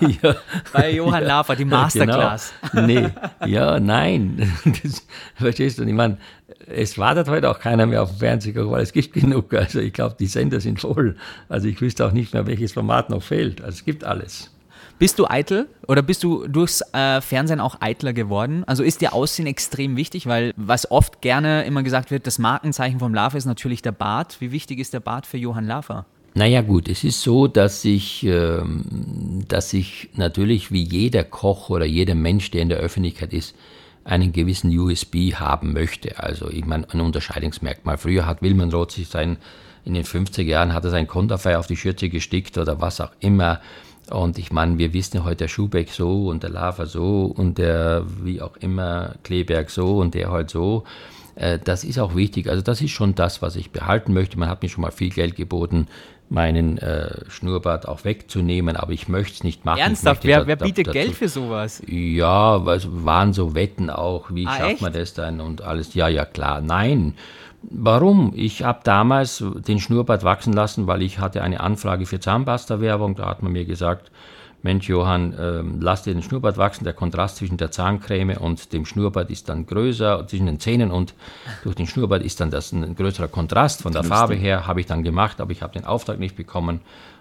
ja. Bei Johann Lafer, die Masterclass. Genau. Nee, ja, nein. Das, verstehst du? Ich meine, es wartet heute auch keiner mehr auf den Fernsehkoch, weil es gibt genug. Also ich glaube, die Sender sind voll. Also ich wüsste auch nicht mehr, welches Format noch fehlt. Also es gibt alles. Bist du eitel oder bist du durchs äh, Fernsehen auch eitler geworden? Also ist dir Aussehen extrem wichtig, weil was oft gerne immer gesagt wird, das Markenzeichen vom Lava ist natürlich der Bart. Wie wichtig ist der Bart für Johann Lava? Naja gut, es ist so, dass ich, ähm, dass ich natürlich wie jeder Koch oder jeder Mensch, der in der Öffentlichkeit ist, einen gewissen USB haben möchte. Also ich meine, ein Unterscheidungsmerkmal. Früher hat Wilman Roth sich sein, in den 50er Jahren hat er sein Konterfei auf die Schürze gestickt oder was auch immer. Und ich meine, wir wissen ja heute der Schubeck so und der Lava so und der, wie auch immer, Kleberg so und der halt so. Äh, das ist auch wichtig. Also das ist schon das, was ich behalten möchte. Man hat mir schon mal viel Geld geboten, meinen äh, Schnurrbart auch wegzunehmen, aber ich möchte es nicht machen. Ernsthaft? Wer, wer bietet dazu, Geld für sowas? Ja, es waren so Wetten auch. Wie ah, schafft echt? man das dann und alles? Ja, ja, klar. Nein. Warum? Ich habe damals den Schnurrbart wachsen lassen, weil ich hatte eine Anfrage für Zahnpasta-Werbung. Da hat man mir gesagt, Mensch Johann, äh, lass dir den Schnurrbart wachsen. Der Kontrast zwischen der Zahncreme und dem Schnurrbart ist dann größer, zwischen den Zähnen und durch den Schnurrbart ist dann das ein größerer Kontrast. Von der Lustig. Farbe her habe ich dann gemacht, aber ich habe den Auftrag nicht bekommen.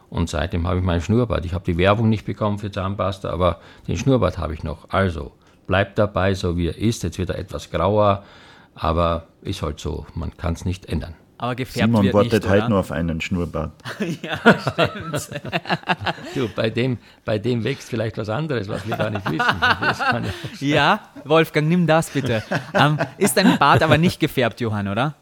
Und seitdem habe ich meinen Schnurrbart. Ich habe die Werbung nicht bekommen für Zahnpasta, aber den Schnurrbart habe ich noch. Also, bleibt dabei, so wie er ist. Jetzt wird er etwas grauer. Aber ist halt so, man kann es nicht ändern. Aber gefärbt Simon wird wartet nicht, halt nur auf einen Schnurrbart. ja, stimmt. du, bei dem, bei dem wächst vielleicht was anderes, was wir gar nicht wissen. ja, Wolfgang, nimm das bitte. Ähm, ist dein Bart aber nicht gefärbt, Johann, oder?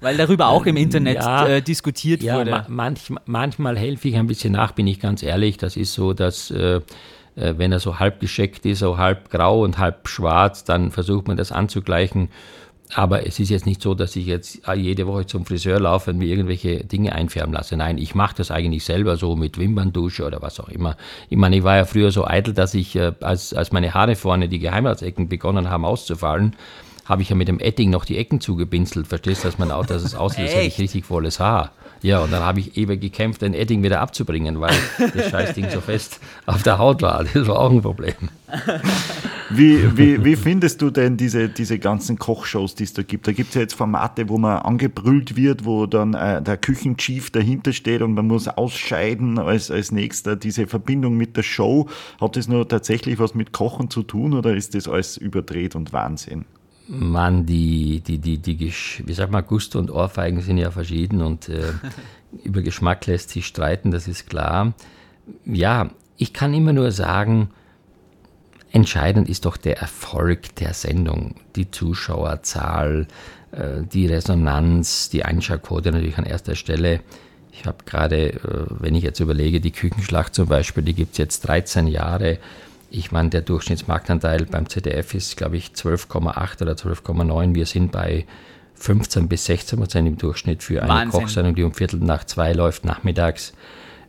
Weil darüber auch im Internet ja, äh, diskutiert ja, wurde. Ma manch, manchmal helfe ich ein bisschen nach, bin ich ganz ehrlich. Das ist so, dass äh, wenn er so halb gescheckt ist, so halb grau und halb schwarz, dann versucht man das anzugleichen. Aber es ist jetzt nicht so, dass ich jetzt jede Woche zum Friseur laufe und mir irgendwelche Dinge einfärben lasse. Nein, ich mache das eigentlich selber so mit Wimperndusche oder was auch immer. Ich meine, ich war ja früher so eitel, dass ich, äh, als, als meine Haare vorne, die Geheimratsecken begonnen haben auszufallen, habe ich ja mit dem Edding noch die Ecken zugepinselt. Verstehst du, dass man auch, dass es aussieht, als hätte ich richtig volles Haar. Ja, und dann habe ich ewig gekämpft, den Edding wieder abzubringen, weil das Scheißding so fest auf der Haut war. Das war auch ein Problem. Wie, wie, wie findest du denn diese, diese ganzen Kochshows, die es da gibt? Da gibt es ja jetzt Formate, wo man angebrüllt wird, wo dann äh, der Küchenchief dahinter steht und man muss ausscheiden als, als nächster. Diese Verbindung mit der Show, hat das nur tatsächlich was mit Kochen zu tun oder ist das alles überdreht und Wahnsinn? Man, die, die, die, die, wie sagt man, Gusto und Ohrfeigen sind ja verschieden und äh, über Geschmack lässt sich streiten, das ist klar. Ja, ich kann immer nur sagen, entscheidend ist doch der Erfolg der Sendung, die Zuschauerzahl, äh, die Resonanz, die Einschaltquote natürlich an erster Stelle. Ich habe gerade, äh, wenn ich jetzt überlege, die Küchenschlacht zum Beispiel, die gibt es jetzt 13 Jahre. Ich meine, der Durchschnittsmarktanteil beim ZDF ist, glaube ich, 12,8 oder 12,9. Wir sind bei 15 bis 16 Prozent im Durchschnitt für eine Wahnsinn. Kochsendung, die um Viertel nach zwei läuft, nachmittags.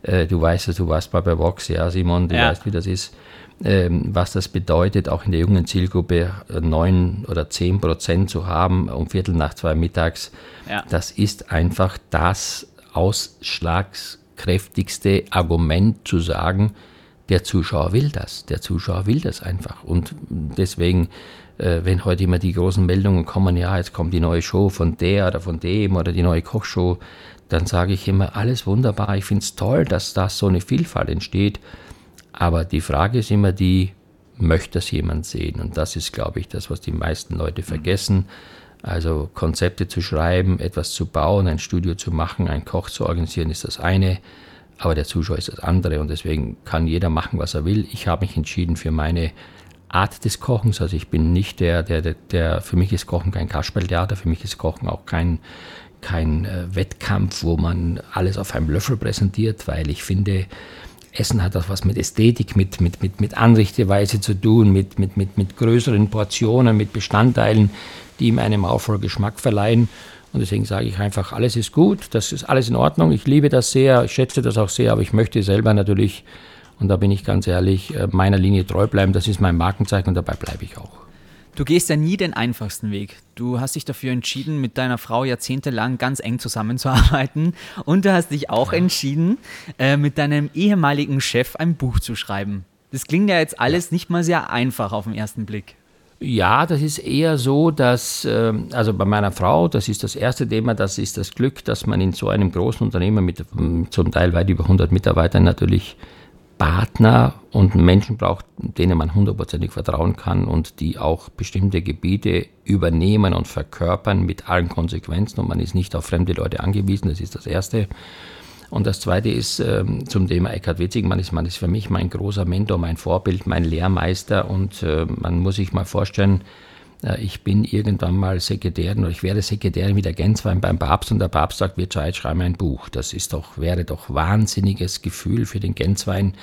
Äh, du weißt es, du warst mal bei Vox, ja, Simon, du ja. weißt, wie das ist. Ähm, was das bedeutet, auch in der jungen Zielgruppe 9 oder 10 Prozent zu haben um Viertel nach zwei mittags. Ja. Das ist einfach das ausschlagskräftigste Argument zu sagen, der Zuschauer will das. Der Zuschauer will das einfach. Und deswegen, äh, wenn heute immer die großen Meldungen kommen, ja, jetzt kommt die neue Show von der oder von dem oder die neue Kochshow, dann sage ich immer, alles wunderbar. Ich finde es toll, dass da so eine Vielfalt entsteht. Aber die Frage ist immer die, möchte das jemand sehen? Und das ist, glaube ich, das, was die meisten Leute vergessen. Also Konzepte zu schreiben, etwas zu bauen, ein Studio zu machen, einen Koch zu organisieren, ist das eine aber der Zuschauer ist das andere und deswegen kann jeder machen, was er will. Ich habe mich entschieden für meine Art des Kochens. Also ich bin nicht der, der, der, der für mich ist Kochen kein Kasperltheater, für mich ist Kochen auch kein, kein äh, Wettkampf, wo man alles auf einem Löffel präsentiert, weil ich finde, Essen hat auch was mit Ästhetik, mit, mit, mit, mit Anrichteweise zu tun, mit, mit, mit, mit größeren Portionen, mit Bestandteilen, die ihm einem auch voll Geschmack verleihen. Und deswegen sage ich einfach, alles ist gut, das ist alles in Ordnung. Ich liebe das sehr, ich schätze das auch sehr, aber ich möchte selber natürlich, und da bin ich ganz ehrlich, äh, meiner Linie treu bleiben. Das ist mein Markenzeichen und dabei bleibe ich auch. Du gehst ja nie den einfachsten Weg. Du hast dich dafür entschieden, mit deiner Frau jahrzehntelang ganz eng zusammenzuarbeiten. Und du hast dich auch entschieden, äh, mit deinem ehemaligen Chef ein Buch zu schreiben. Das klingt ja jetzt alles nicht mal sehr einfach auf den ersten Blick. Ja, das ist eher so, dass, ähm, also bei meiner Frau, das ist das erste Thema, das ist das Glück, dass man in so einem großen Unternehmen mit ähm, zum Teil weit über 100 Mitarbeitern natürlich Partner und Menschen braucht, denen man hundertprozentig vertrauen kann und die auch bestimmte Gebiete übernehmen und verkörpern mit allen Konsequenzen und man ist nicht auf fremde Leute angewiesen, das ist das Erste. Und das Zweite ist ähm, zum Thema Eckhard Witzigmann. Ist, man ist für mich mein großer Mentor, mein Vorbild, mein Lehrmeister. Und äh, man muss sich mal vorstellen, äh, ich bin irgendwann mal Sekretärin oder ich werde Sekretärin mit der Gänzwein beim Papst und der Papst sagt, wir Zeit schreiben ein Buch. Das ist doch, wäre doch wahnsinniges Gefühl für den Gänzwein,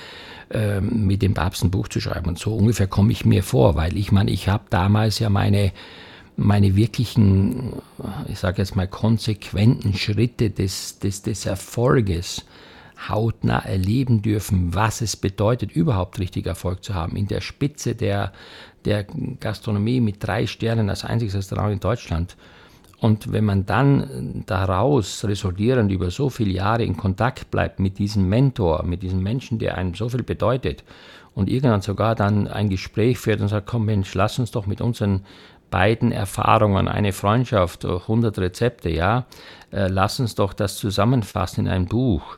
äh, mit dem Papst ein Buch zu schreiben. Und so ungefähr komme ich mir vor, weil ich meine, ich habe damals ja meine meine wirklichen, ich sage jetzt mal, konsequenten Schritte des, des, des Erfolges hautnah erleben dürfen, was es bedeutet, überhaupt richtig Erfolg zu haben. In der Spitze der, der Gastronomie mit drei Sternen als einziges Restaurant in Deutschland. Und wenn man dann daraus resultierend über so viele Jahre in Kontakt bleibt mit diesem Mentor, mit diesem Menschen, der einem so viel bedeutet und irgendwann sogar dann ein Gespräch führt und sagt, komm Mensch, lass uns doch mit unseren beiden Erfahrungen, eine Freundschaft, 100 Rezepte, ja, äh, lass uns doch das zusammenfassen in ein Buch.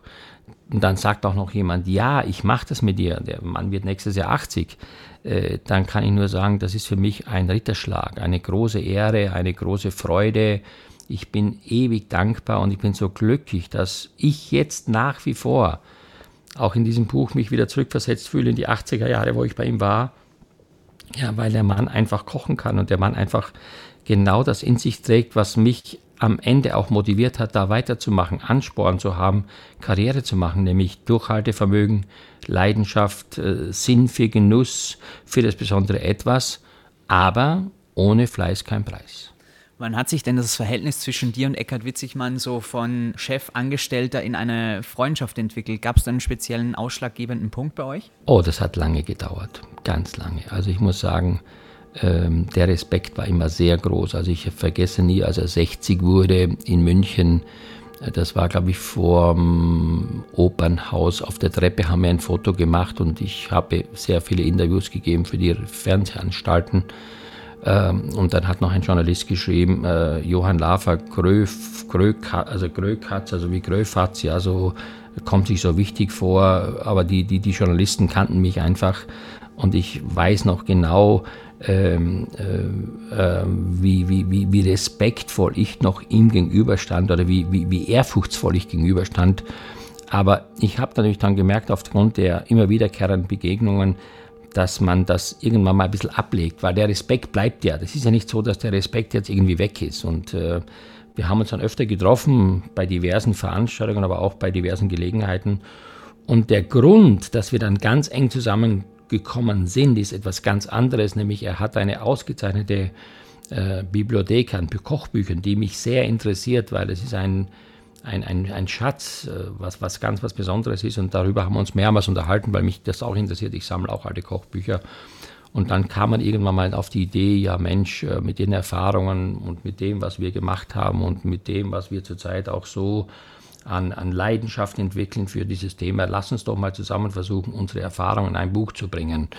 Und dann sagt auch noch jemand, ja, ich mache das mit dir, der Mann wird nächstes Jahr 80, äh, dann kann ich nur sagen, das ist für mich ein Ritterschlag, eine große Ehre, eine große Freude. Ich bin ewig dankbar und ich bin so glücklich, dass ich jetzt nach wie vor auch in diesem Buch mich wieder zurückversetzt fühle in die 80er Jahre, wo ich bei ihm war ja, weil der Mann einfach kochen kann und der Mann einfach genau das in sich trägt, was mich am Ende auch motiviert hat, da weiterzumachen, Ansporn zu haben, Karriere zu machen, nämlich Durchhaltevermögen, Leidenschaft, äh, Sinn für Genuss, für das besondere Etwas, aber ohne Fleiß kein Preis. Wann hat sich denn das Verhältnis zwischen dir und Eckhard Witzigmann so von Chef, Angestellter in eine Freundschaft entwickelt? Gab es da einen speziellen ausschlaggebenden Punkt bei euch? Oh, das hat lange gedauert, ganz lange. Also ich muss sagen, ähm, der Respekt war immer sehr groß. Also ich vergesse nie, als er 60 wurde in München, das war, glaube ich, vor dem Opernhaus. Auf der Treppe haben wir ein Foto gemacht und ich habe sehr viele Interviews gegeben für die Fernsehanstalten. Ähm, und dann hat noch ein Journalist geschrieben, äh, Johann Lafer, Gröf, Grök, also Grökatz, also wie Gröfatz, ja, so kommt sich so wichtig vor, aber die, die, die Journalisten kannten mich einfach und ich weiß noch genau, ähm, äh, äh, wie, wie, wie, wie respektvoll ich noch ihm gegenüberstand oder wie, wie, wie ehrfurchtsvoll ich gegenüberstand. Aber ich habe natürlich dann gemerkt, aufgrund der immer wiederkehrenden Begegnungen, dass man das irgendwann mal ein bisschen ablegt, weil der Respekt bleibt ja. Das ist ja nicht so, dass der Respekt jetzt irgendwie weg ist. Und äh, wir haben uns dann öfter getroffen bei diversen Veranstaltungen, aber auch bei diversen Gelegenheiten. Und der Grund, dass wir dann ganz eng zusammengekommen sind, ist etwas ganz anderes, nämlich er hat eine ausgezeichnete äh, Bibliothek an Kochbüchern, die mich sehr interessiert, weil es ist ein, ein, ein, ein Schatz, äh, was, was ganz was Besonderes ist. Und darüber haben wir uns mehrmals unterhalten, weil mich das auch interessiert. Ich sammle auch alte Kochbücher. Und dann kam man irgendwann mal auf die Idee, ja Mensch, äh, mit den Erfahrungen und mit dem, was wir gemacht haben und mit dem, was wir zurzeit auch so an, an Leidenschaft entwickeln für dieses Thema. Lass uns doch mal zusammen versuchen, unsere Erfahrungen in ein Buch zu bringen.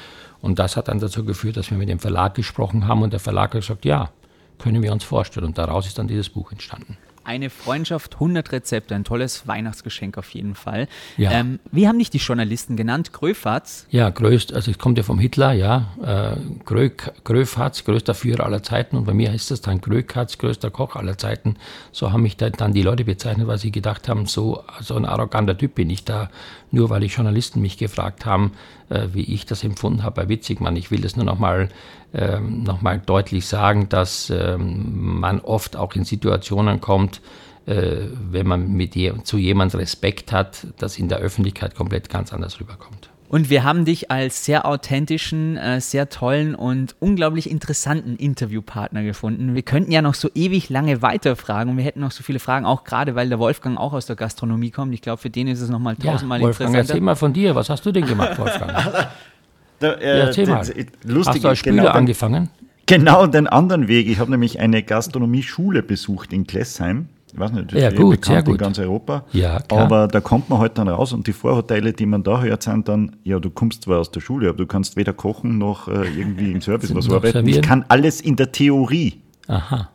Und das hat dann dazu geführt, dass wir mit dem Verlag gesprochen haben und der Verlag hat gesagt, ja, können wir uns vorstellen. Und daraus ist dann dieses Buch entstanden. Eine Freundschaft, 100 Rezepte, ein tolles Weihnachtsgeschenk auf jeden Fall. Ja. Ähm, wie haben dich die Journalisten genannt? Gröfatz? Ja, größt, also es kommt ja vom Hitler, ja. Äh, Grö, Gröfatz, größter Führer aller Zeiten. Und bei mir heißt das dann Grökatz, größter Koch aller Zeiten. So haben mich dann die Leute bezeichnet, weil sie gedacht haben, so, so ein arroganter Typ bin ich da, nur weil die Journalisten mich gefragt haben, äh, wie ich das empfunden habe bei Witzigmann. Ich will das nur nochmal ähm, nochmal deutlich sagen, dass ähm, man oft auch in Situationen kommt, äh, wenn man mit je, zu jemandem Respekt hat, das in der Öffentlichkeit komplett ganz anders rüberkommt. Und wir haben dich als sehr authentischen, äh, sehr tollen und unglaublich interessanten Interviewpartner gefunden. Wir könnten ja noch so ewig lange weiterfragen und wir hätten noch so viele Fragen, auch gerade weil der Wolfgang auch aus der Gastronomie kommt. Ich glaube, für den ist es nochmal tausendmal ja, Wolfgang, interessanter. Erzähl mal von dir, was hast du denn gemacht, Wolfgang? Da, äh, ja, erzähl mal. Lustig, Hast du als Spieler genau angefangen? Genau den anderen Weg. Ich habe nämlich eine Gastronomieschule besucht in Klessheim. Ich weiß nicht, das ja, ist gut, bekannt sehr gut. in ganz Europa. Ja, klar. Aber da kommt man halt dann raus und die Vorurteile, die man da hört, sind dann, ja, du kommst zwar aus der Schule, aber du kannst weder kochen noch äh, irgendwie im Service was arbeiten. Ich kann alles in der Theorie. Aha.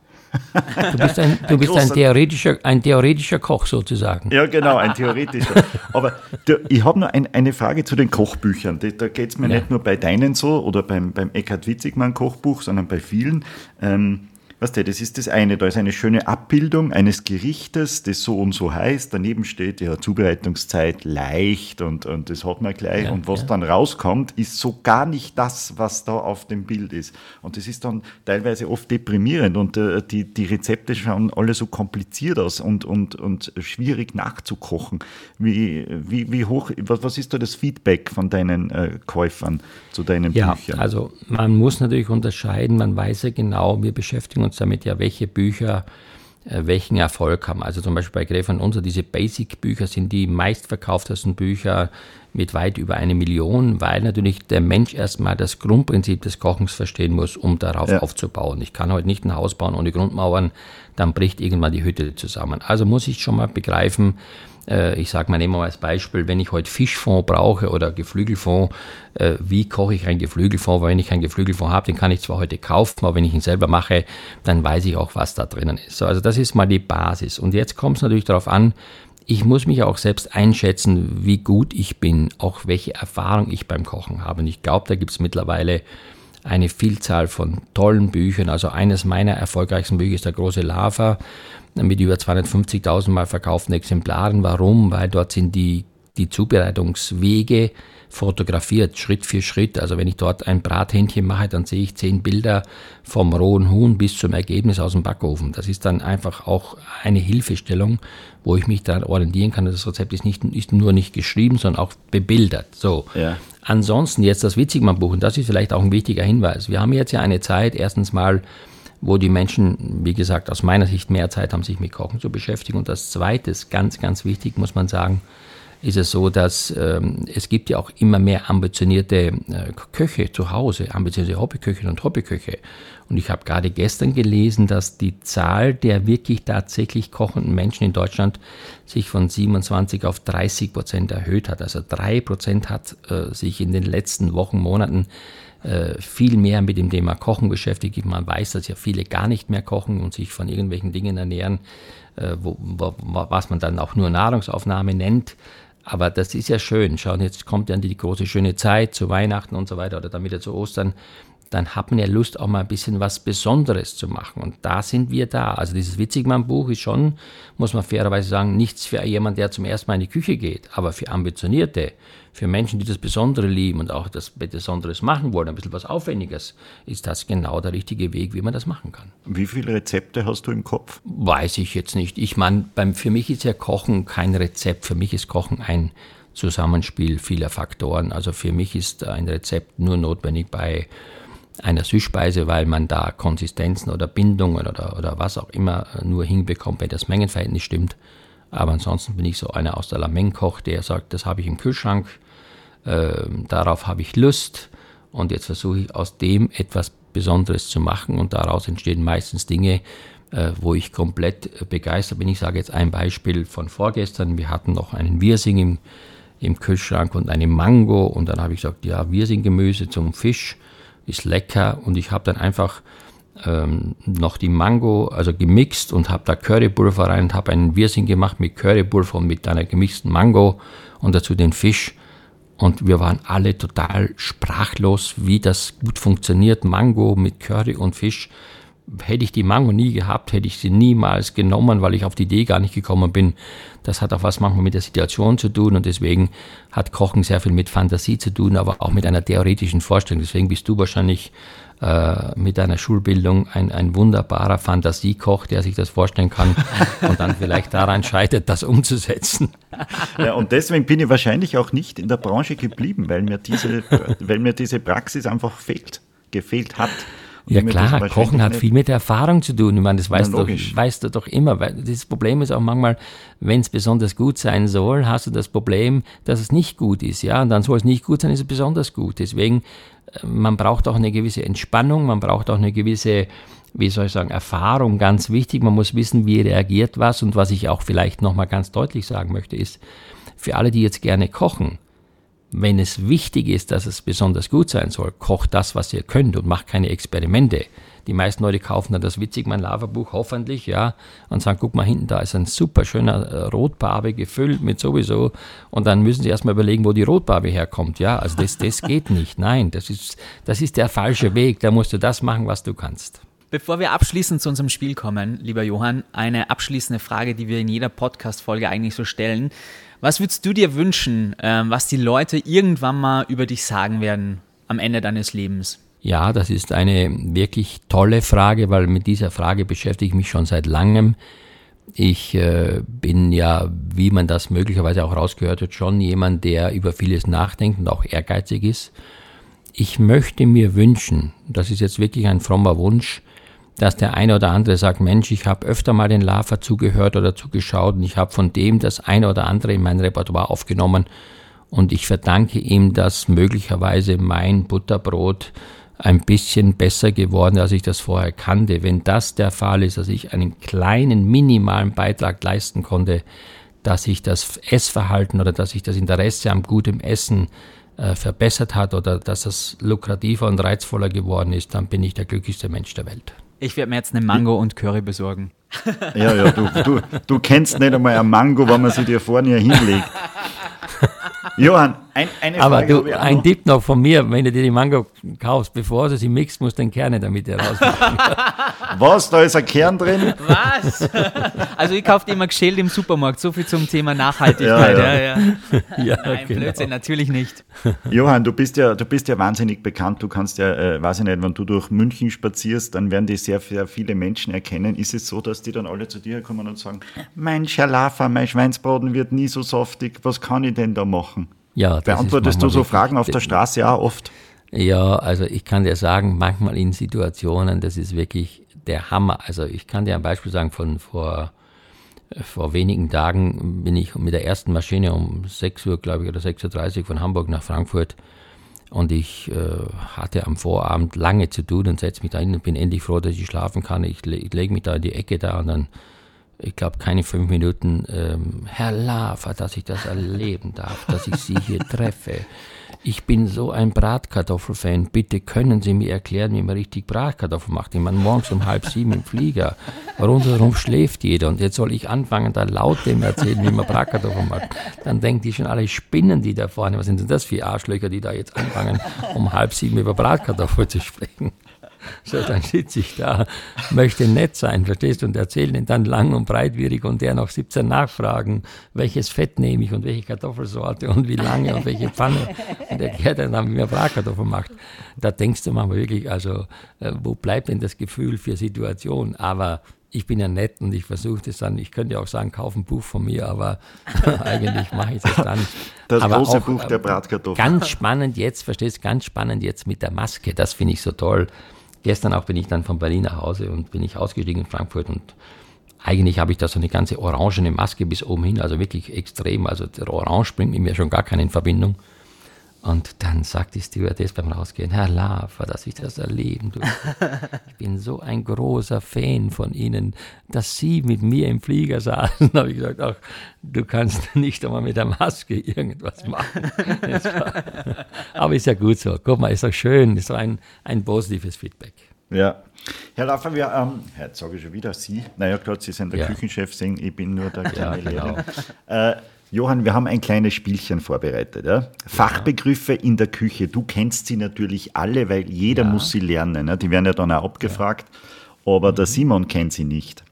Du bist ein, du bist ein, theoretischer, ein theoretischer Koch sozusagen. Ja, genau, ein theoretischer. Aber du, ich habe noch ein, eine Frage zu den Kochbüchern. Da, da geht es mir ja. nicht nur bei deinen so oder beim, beim Eckhard Witzigmann Kochbuch, sondern bei vielen. Ähm, Weißt du, das ist das eine. Da ist eine schöne Abbildung eines Gerichtes, das so und so heißt. Daneben steht ja Zubereitungszeit leicht und, und das hat man gleich. Ja, und was ja. dann rauskommt, ist so gar nicht das, was da auf dem Bild ist. Und das ist dann teilweise oft deprimierend und äh, die, die Rezepte schauen alle so kompliziert aus und, und, und schwierig nachzukochen. Wie, wie, wie hoch, was, was ist da das Feedback von deinen äh, Käufern zu deinen ja, Büchern? Also man muss natürlich unterscheiden, man weiß ja genau, wir beschäftigen uns uns damit ja, welche Bücher äh, welchen Erfolg haben. Also zum Beispiel bei Gräf und Unser, diese Basic-Bücher sind die meistverkauftesten Bücher mit weit über eine Million, weil natürlich der Mensch erstmal das Grundprinzip des Kochens verstehen muss, um darauf ja. aufzubauen. Ich kann heute nicht ein Haus bauen ohne Grundmauern, dann bricht irgendwann die Hütte zusammen. Also muss ich schon mal begreifen, äh, ich sage mal, nehmen wir mal als Beispiel, wenn ich heute Fischfond brauche oder Geflügelfond, äh, wie koche ich einen Geflügelfond? Weil wenn ich einen Geflügelfond habe, den kann ich zwar heute kaufen, aber wenn ich ihn selber mache, dann weiß ich auch, was da drinnen ist. Also das ist mal die Basis. Und jetzt kommt es natürlich darauf an, ich muss mich auch selbst einschätzen, wie gut ich bin, auch welche Erfahrung ich beim Kochen habe. Und ich glaube, da gibt es mittlerweile eine Vielzahl von tollen Büchern. Also eines meiner erfolgreichsten Bücher ist der große Lava mit über 250.000 mal verkauften Exemplaren. Warum? Weil dort sind die, die Zubereitungswege fotografiert, Schritt für Schritt. Also wenn ich dort ein Brathähnchen mache, dann sehe ich zehn Bilder vom rohen Huhn bis zum Ergebnis aus dem Backofen. Das ist dann einfach auch eine Hilfestellung, wo ich mich dann orientieren kann. Das Rezept ist, nicht, ist nur nicht geschrieben, sondern auch bebildert. So. Ja. Ansonsten jetzt das Witzigmann-Buch, und das ist vielleicht auch ein wichtiger Hinweis. Wir haben jetzt ja eine Zeit, erstens mal, wo die Menschen, wie gesagt, aus meiner Sicht mehr Zeit haben, sich mit Kochen zu beschäftigen. Und das Zweite ganz, ganz wichtig, muss man sagen, ist es so, dass ähm, es gibt ja auch immer mehr ambitionierte äh, Köche zu Hause, ambitionierte Hobbyköche und Hobbyköche. Und ich habe gerade gestern gelesen, dass die Zahl der wirklich tatsächlich kochenden Menschen in Deutschland sich von 27 auf 30 Prozent erhöht hat. Also drei Prozent hat äh, sich in den letzten Wochen, Monaten äh, viel mehr mit dem Thema Kochen beschäftigt. Man weiß, dass ja viele gar nicht mehr kochen und sich von irgendwelchen Dingen ernähren, äh, wo, wo, was man dann auch nur Nahrungsaufnahme nennt. Aber das ist ja schön. Schauen, jetzt kommt dann die große schöne Zeit zu Weihnachten und so weiter oder dann wieder zu Ostern. Dann hat man ja Lust, auch mal ein bisschen was Besonderes zu machen. Und da sind wir da. Also dieses Witzigmann-Buch ist schon, muss man fairerweise sagen, nichts für jemanden, der zum ersten Mal in die Küche geht, aber für Ambitionierte, für Menschen, die das Besondere lieben und auch das Besonderes machen wollen, ein bisschen was Aufwendiges, ist das genau der richtige Weg, wie man das machen kann. Wie viele Rezepte hast du im Kopf? Weiß ich jetzt nicht. Ich meine, für mich ist ja Kochen kein Rezept. Für mich ist Kochen ein Zusammenspiel vieler Faktoren. Also für mich ist ein Rezept nur notwendig bei einer Süßspeise, weil man da Konsistenzen oder Bindungen oder, oder was auch immer nur hinbekommt, wenn das Mengenverhältnis stimmt. Aber ansonsten bin ich so einer aus der Lameng-Koch, der sagt, das habe ich im Kühlschrank, äh, darauf habe ich Lust und jetzt versuche ich aus dem etwas Besonderes zu machen und daraus entstehen meistens Dinge, äh, wo ich komplett begeistert bin. Ich sage jetzt ein Beispiel von vorgestern. Wir hatten noch einen Wirsing im, im Kühlschrank und eine Mango und dann habe ich gesagt, ja, Wirsing-Gemüse zum Fisch ist lecker und ich habe dann einfach ähm, noch die Mango, also gemixt und habe da Currypulver rein und habe einen Wirsing gemacht mit Currypulver und mit einer gemixten Mango und dazu den Fisch. Und wir waren alle total sprachlos, wie das gut funktioniert. Mango mit Curry und Fisch. Hätte ich die Mango nie gehabt, hätte ich sie niemals genommen, weil ich auf die Idee gar nicht gekommen bin. Das hat auch was manchmal mit der Situation zu tun und deswegen hat Kochen sehr viel mit Fantasie zu tun, aber auch mit einer theoretischen Vorstellung. Deswegen bist du wahrscheinlich äh, mit deiner Schulbildung ein, ein wunderbarer Fantasiekoch, der sich das vorstellen kann und dann vielleicht daran scheitert, das umzusetzen. Ja, und deswegen bin ich wahrscheinlich auch nicht in der Branche geblieben, weil mir diese, weil mir diese Praxis einfach fehlt, gefehlt hat. Ja klar, Kochen hat viel mit Erfahrung zu tun. Ich meine, das weißt, du, weißt du doch immer. Weil das Problem ist auch manchmal, wenn es besonders gut sein soll, hast du das Problem, dass es nicht gut ist. Ja, und dann soll es nicht gut sein, ist es besonders gut. Deswegen, äh, man braucht auch eine gewisse Entspannung, man braucht auch eine gewisse, wie soll ich sagen, Erfahrung, ganz wichtig. Man muss wissen, wie reagiert was. Und was ich auch vielleicht nochmal ganz deutlich sagen möchte, ist, für alle, die jetzt gerne kochen, wenn es wichtig ist, dass es besonders gut sein soll, kocht das, was ihr könnt und macht keine Experimente. Die meisten Leute kaufen dann das Witzigmann Lava-Buch, hoffentlich, ja, und sagen, guck mal hinten, da ist ein super schöner äh, Rotbarbe gefüllt mit sowieso. Und dann müssen sie erstmal überlegen, wo die Rotbarbe herkommt, ja. Also das, das geht nicht. Nein, das ist, das ist der falsche Weg. Da musst du das machen, was du kannst. Bevor wir abschließend zu unserem Spiel kommen, lieber Johann, eine abschließende Frage, die wir in jeder Podcast-Folge eigentlich so stellen. Was würdest du dir wünschen, ähm, was die Leute irgendwann mal über dich sagen werden am Ende deines Lebens? Ja, das ist eine wirklich tolle Frage, weil mit dieser Frage beschäftige ich mich schon seit langem. Ich äh, bin ja, wie man das möglicherweise auch rausgehört hat, schon jemand, der über vieles nachdenkt und auch ehrgeizig ist. Ich möchte mir wünschen, das ist jetzt wirklich ein frommer Wunsch, dass der eine oder andere sagt, Mensch, ich habe öfter mal den Lava zugehört oder zugeschaut und ich habe von dem das eine oder andere in mein Repertoire aufgenommen und ich verdanke ihm, dass möglicherweise mein Butterbrot ein bisschen besser geworden, als ich das vorher kannte. Wenn das der Fall ist, dass ich einen kleinen, minimalen Beitrag leisten konnte, dass sich das Essverhalten oder dass sich das Interesse am gutem Essen äh, verbessert hat oder dass es lukrativer und reizvoller geworden ist, dann bin ich der glücklichste Mensch der Welt. Ich werde mir jetzt eine Mango und Curry besorgen. Ja, ja, du, du, du kennst nicht einmal ein Mango, wenn man sie dir vorne hinlegt. Johann, ein, eine Aber Frage. Aber ein Tipp noch von mir, wenn du dir die Mango kaufst, bevor du sie mixt, musst du den Kerne damit herausmachen. Was? Da ist ein Kern drin? Was? Also ich kaufe immer geschält im Supermarkt. So viel zum Thema Nachhaltigkeit. Ja, ja. ja, ja. Nein, genau. Blödsinn, natürlich nicht. Johann, du bist ja, du bist ja wahnsinnig bekannt. Du kannst ja, äh, weiß ich nicht, wenn du durch München spazierst, dann werden dich sehr, sehr viele Menschen erkennen. Ist es so, dass die dann alle zu dir kommen und sagen, mein Schalafa, mein Schweinsbraten wird nie so saftig, was kann ich denn da machen? Ja, Beantwortest du so Fragen auf der Straße auch oft? Ja, also ich kann dir sagen, manchmal in Situationen, das ist wirklich der Hammer. Also ich kann dir ein Beispiel sagen von vor, vor wenigen Tagen bin ich mit der ersten Maschine um 6 Uhr, glaube ich, oder 6.30 Uhr von Hamburg nach Frankfurt und ich äh, hatte am Vorabend lange zu tun und setze mich da hin und bin endlich froh, dass ich schlafen kann. Ich, ich lege mich da in die Ecke da und dann ich glaube, keine fünf Minuten, ähm, Herr Lava, dass ich das erleben darf, dass ich Sie hier treffe. Ich bin so ein Bratkartoffelfan. Bitte können Sie mir erklären, wie man richtig Bratkartoffeln macht. Ich meine, morgens um halb sieben im Flieger. Rundherum schläft jeder. Und jetzt soll ich anfangen, da laut dem erzählen, wie man Bratkartoffeln macht. Dann denken die schon alle Spinnen, die da vorne. Was sind denn das für Arschlöcher, die da jetzt anfangen, um halb sieben über Bratkartoffeln zu sprechen? So, dann sitze ich da, möchte nett sein, verstehst du, und erzähle ihn dann lang und breitwierig und der noch 17 Nachfragen, welches Fett nehme ich und welche Kartoffelsorte und wie lange und welche Pfanne. Und erklärt dann, wie man Bratkartoffeln macht. Da denkst du manchmal wirklich, also, äh, wo bleibt denn das Gefühl für Situation? Aber ich bin ja nett und ich versuche das dann, ich könnte auch sagen, kauf ein Buch von mir, aber eigentlich mache ich das dann. Das aber große auch, Buch der äh, Bratkartoffeln. Ganz spannend jetzt, verstehst du, ganz spannend jetzt mit der Maske, das finde ich so toll. Gestern auch bin ich dann von Berlin nach Hause und bin ich ausgestiegen in Frankfurt und eigentlich habe ich da so eine ganze orangene Maske bis oben hin, also wirklich extrem. Also der Orange bringt mit mir schon gar keine in Verbindung. Und dann sagt die Stewardess beim Rausgehen, Herr Laffer, dass ich das erleben durfte. Ich bin so ein großer Fan von Ihnen, dass Sie mit mir im Flieger saßen. Da habe ich gesagt, ach, du kannst nicht einmal mit der Maske irgendwas machen. War- Aber ist ja gut so. Guck mal, ist doch schön. Ist doch ein, ein positives Feedback. Ja. Herr Laffer, wir, ähm, jetzt sage ich schon wieder Sie. Naja, klar, Sie sind der Ja. Küchenchef, sehen, ich bin nur der Ja, kleine genau. Lehrer. Äh, Johann, wir haben ein kleines Spielchen vorbereitet. Ja? Fachbegriffe in der Küche. Du kennst sie natürlich alle, weil jeder muss sie lernen. Ne? Die werden ja dann auch abgefragt. Aber der Simon kennt sie nicht.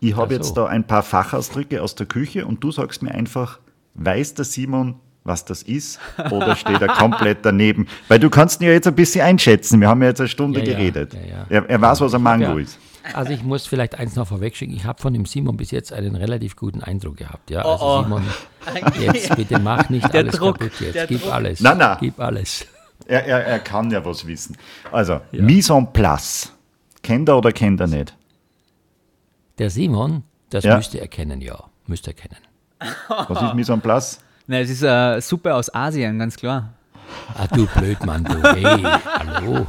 Ich habe so. jetzt da ein paar Fachausdrücke aus der Küche und du sagst mir einfach, weiß der Simon, was das ist oder steht er komplett daneben? Weil du kannst ihn ja jetzt ein bisschen einschätzen. Wir haben ja jetzt eine Stunde Ja, ja, geredet. ja, ja. Er, er weiß, was ein Mango Ja. ist. Also ich muss vielleicht eins noch vorwegschicken. Ich habe von dem Simon bis jetzt einen relativ guten Eindruck gehabt. Ja, also oh. Simon, jetzt bitte mach nicht Der alles Druck, kaputt jetzt. der Gib Druck. alles. Na, na. Gib alles. Er, er, er kann ja was wissen. Also, Mise en place. Kennt er oder kennt er nicht? Der Simon, das Ja. müsste er kennen, ja. Müsste er kennen. Was ist Mise en place? Na, es ist eine Suppe aus Asien, ganz klar. Ah, du Blödmann, du. Hey, hallo.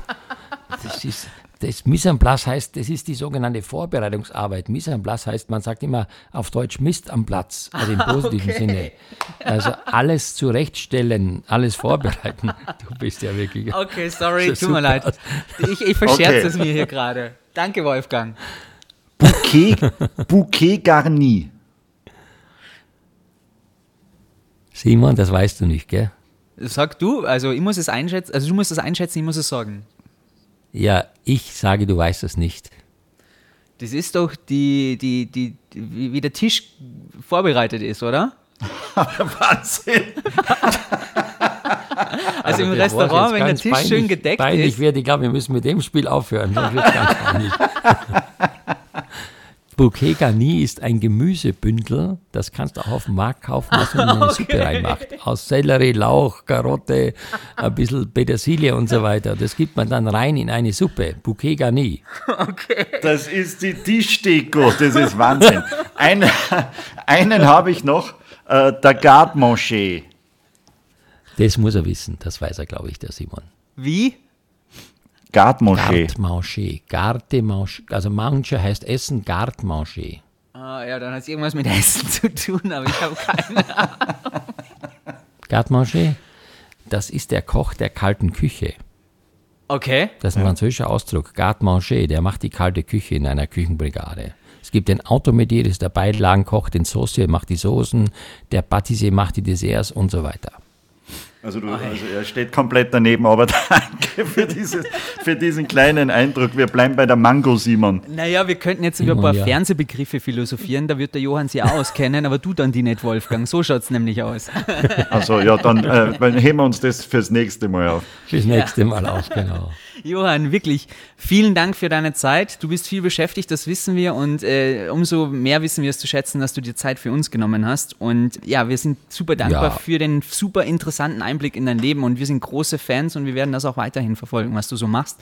Das ist, das Mise en place heißt, das ist die sogenannte Vorbereitungsarbeit. Mise en place heißt, man sagt immer auf Deutsch Mist am Platz, also im positiven Sinne. Also alles zurechtstellen, alles vorbereiten. Du bist ja wirklich. Okay, sorry, tut mir leid. Ich, ich verscherze Okay. es mir hier gerade. Danke, Wolfgang. Bouquet, Bouquet garni. Simon, das weißt du nicht, gell? Sag du, also ich muss es einschätzen, also du musst es einschätzen, ich muss es sagen. Ja, ich sage, du weißt es nicht. Das ist doch die, die, die, die wie der Tisch vorbereitet ist, oder? Wahnsinn. Also, im bevor es Restaurant, wenn der Tisch peinlich, schön gedeckt peinlich ist. wird, ich glaube, wir müssen mit dem Spiel aufhören. sonst wird's ganz peinlich. Bouquet Garni ist ein Gemüsebündel, das kannst du auch auf dem Markt kaufen, was man in eine Suppe reinmacht. Aus Sellerie, Lauch, Karotte, ein bisschen Petersilie und so weiter. Das gibt man dann rein in eine Suppe. Bouquet Garni. Das ist die Tischdeko. Das ist Wahnsinn. Einen, einen habe ich noch. Äh, der Garde-Manger. Das muss er wissen, das weiß er, glaube ich, der Simon. Wie? Garde-Manger. Garde-Manger. Garde-Manger. Also Manger heißt Essen, Garde-Manger. Ah, ja, dann hat es irgendwas mit Essen zu tun, aber ich habe keine Ahnung. Garde-Manger, das ist der Koch der kalten Küche. Okay. Das ist ein französischer Ausdruck. Garde-Manger, der macht die kalte Küche in einer Küchenbrigade. Es gibt den Automedier, das ist der Beilagenkoch, den Saucier macht die Soßen, der Patissier macht die Desserts und so weiter. Also, du, also er steht komplett daneben, aber danke für, dieses, für diesen kleinen Eindruck. Wir bleiben bei der Mango, Simon. Naja, wir könnten jetzt über ein paar ja. Fernsehbegriffe philosophieren, da wird der Johann sich auch auskennen, aber du dann die nicht, Wolfgang. So schaut es nämlich aus. Also ja, dann, äh, dann heben wir uns das fürs nächste Mal auf. Fürs nächste Mal auf, genau. Johann, wirklich vielen Dank für deine Zeit. Du bist viel beschäftigt, das wissen wir und äh, umso mehr wissen wir es zu schätzen, dass du dir Zeit für uns genommen hast. Und ja, wir sind super dankbar Ja. für den super interessanten Einblick in dein Leben und wir sind große Fans und wir werden das auch weiterhin verfolgen, was du so machst.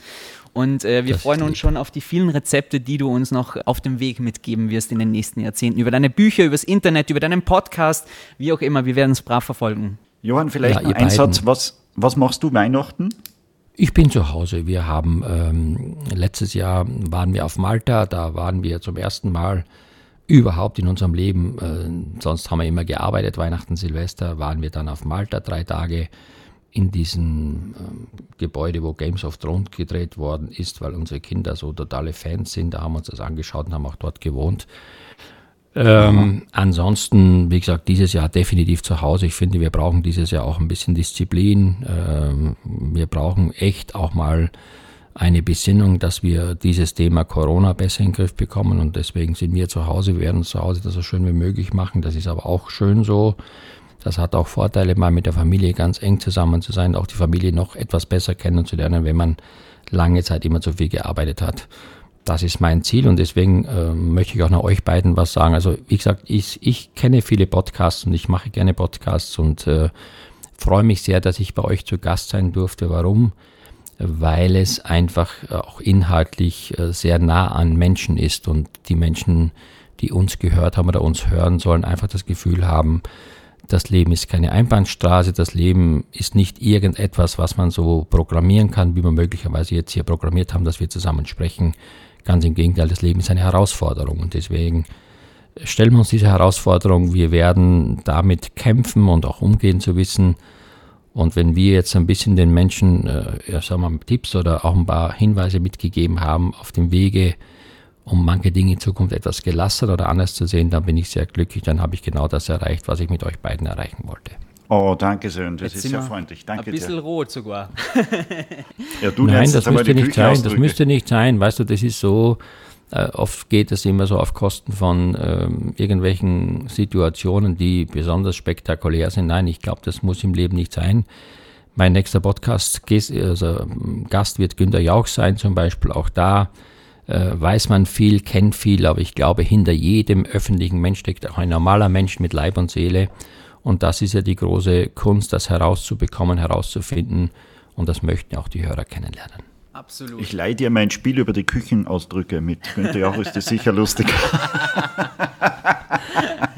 Und äh, wir Das freuen uns schon auf die vielen Rezepte, die du uns noch auf dem Weg mitgeben wirst in den nächsten Jahrzehnten. Über deine Bücher, übers Internet, über deinen Podcast, wie auch immer. Wir werden es brav verfolgen. Johann, vielleicht Ja, noch ein beiden. Satz. Was, was machst du Weihnachten? Ich bin zu Hause. Wir haben ähm, letztes Jahr waren wir auf Malta. Da waren wir zum ersten Mal überhaupt in unserem Leben. Äh, sonst haben wir immer gearbeitet. Weihnachten, Silvester waren wir dann auf Malta drei Tage in diesem ähm, Gebäude, wo Games of Thrones gedreht worden ist, weil unsere Kinder so totale Fans sind. Da haben wir uns das angeschaut und haben auch dort gewohnt. Ähm, ansonsten, wie gesagt, dieses Jahr definitiv zu Hause. Ich finde, wir brauchen dieses Jahr auch ein bisschen Disziplin. Ähm, wir brauchen echt auch mal eine Besinnung, dass wir dieses Thema Corona besser in den Griff bekommen und deswegen sind wir zu Hause, wir werden zu Hause das so schön wie möglich machen. Das ist aber auch schön so. Das hat auch Vorteile, mal mit der Familie ganz eng zusammen zu sein, auch die Familie noch etwas besser kennenzulernen, wenn man lange Zeit immer zu viel gearbeitet hat. Das ist mein Ziel und deswegen äh, möchte ich auch noch euch beiden was sagen. Also wie gesagt, ich, ich kenne viele Podcasts und ich mache gerne Podcasts und äh, freue mich sehr, dass ich bei euch zu Gast sein durfte. Warum? weil es einfach auch inhaltlich äh, sehr nah an Menschen ist und die Menschen, die uns gehört haben oder uns hören, sollen einfach das Gefühl haben, das Leben ist keine Einbahnstraße, das Leben ist nicht irgendetwas, was man so programmieren kann, wie wir möglicherweise jetzt hier programmiert haben, dass wir zusammen sprechen. Ganz im Gegenteil, das Leben ist eine Herausforderung und deswegen stellen wir uns diese Herausforderung, wir werden damit kämpfen und auch umgehen zu wissen, und wenn wir jetzt ein bisschen den Menschen, äh, ja, sagen wir mal, Tipps oder auch ein paar Hinweise mitgegeben haben auf dem Wege, um manche Dinge in Zukunft etwas gelassener oder anders zu sehen, dann bin ich sehr glücklich. Dann habe ich genau das erreicht, was ich mit euch beiden erreichen wollte. Oh, danke schön. Das Jetzt ist sehr freundlich. Danke Ein bisschen dir. rot sogar. ja, du Nein, das müsste nicht sein. Das müsste nicht sein. Weißt du, das ist so, äh, oft geht es immer so auf Kosten von ähm, irgendwelchen Situationen, die besonders spektakulär sind. Nein, ich glaube, das muss im Leben nicht sein. Mein nächster Podcast also, Gast wird Günter Jauch sein, zum Beispiel. Auch da äh, weiß man viel, kennt viel, aber ich glaube, hinter jedem öffentlichen Mensch steckt auch ein normaler Mensch mit Leib und Seele. Und das ist ja die große Kunst, das herauszubekommen, herauszufinden. Und das möchten auch die Hörer kennenlernen. Absolut. Ich leih dir mein Spiel über die Küchenausdrücke mit. Günther Jauch ist das sicher lustig.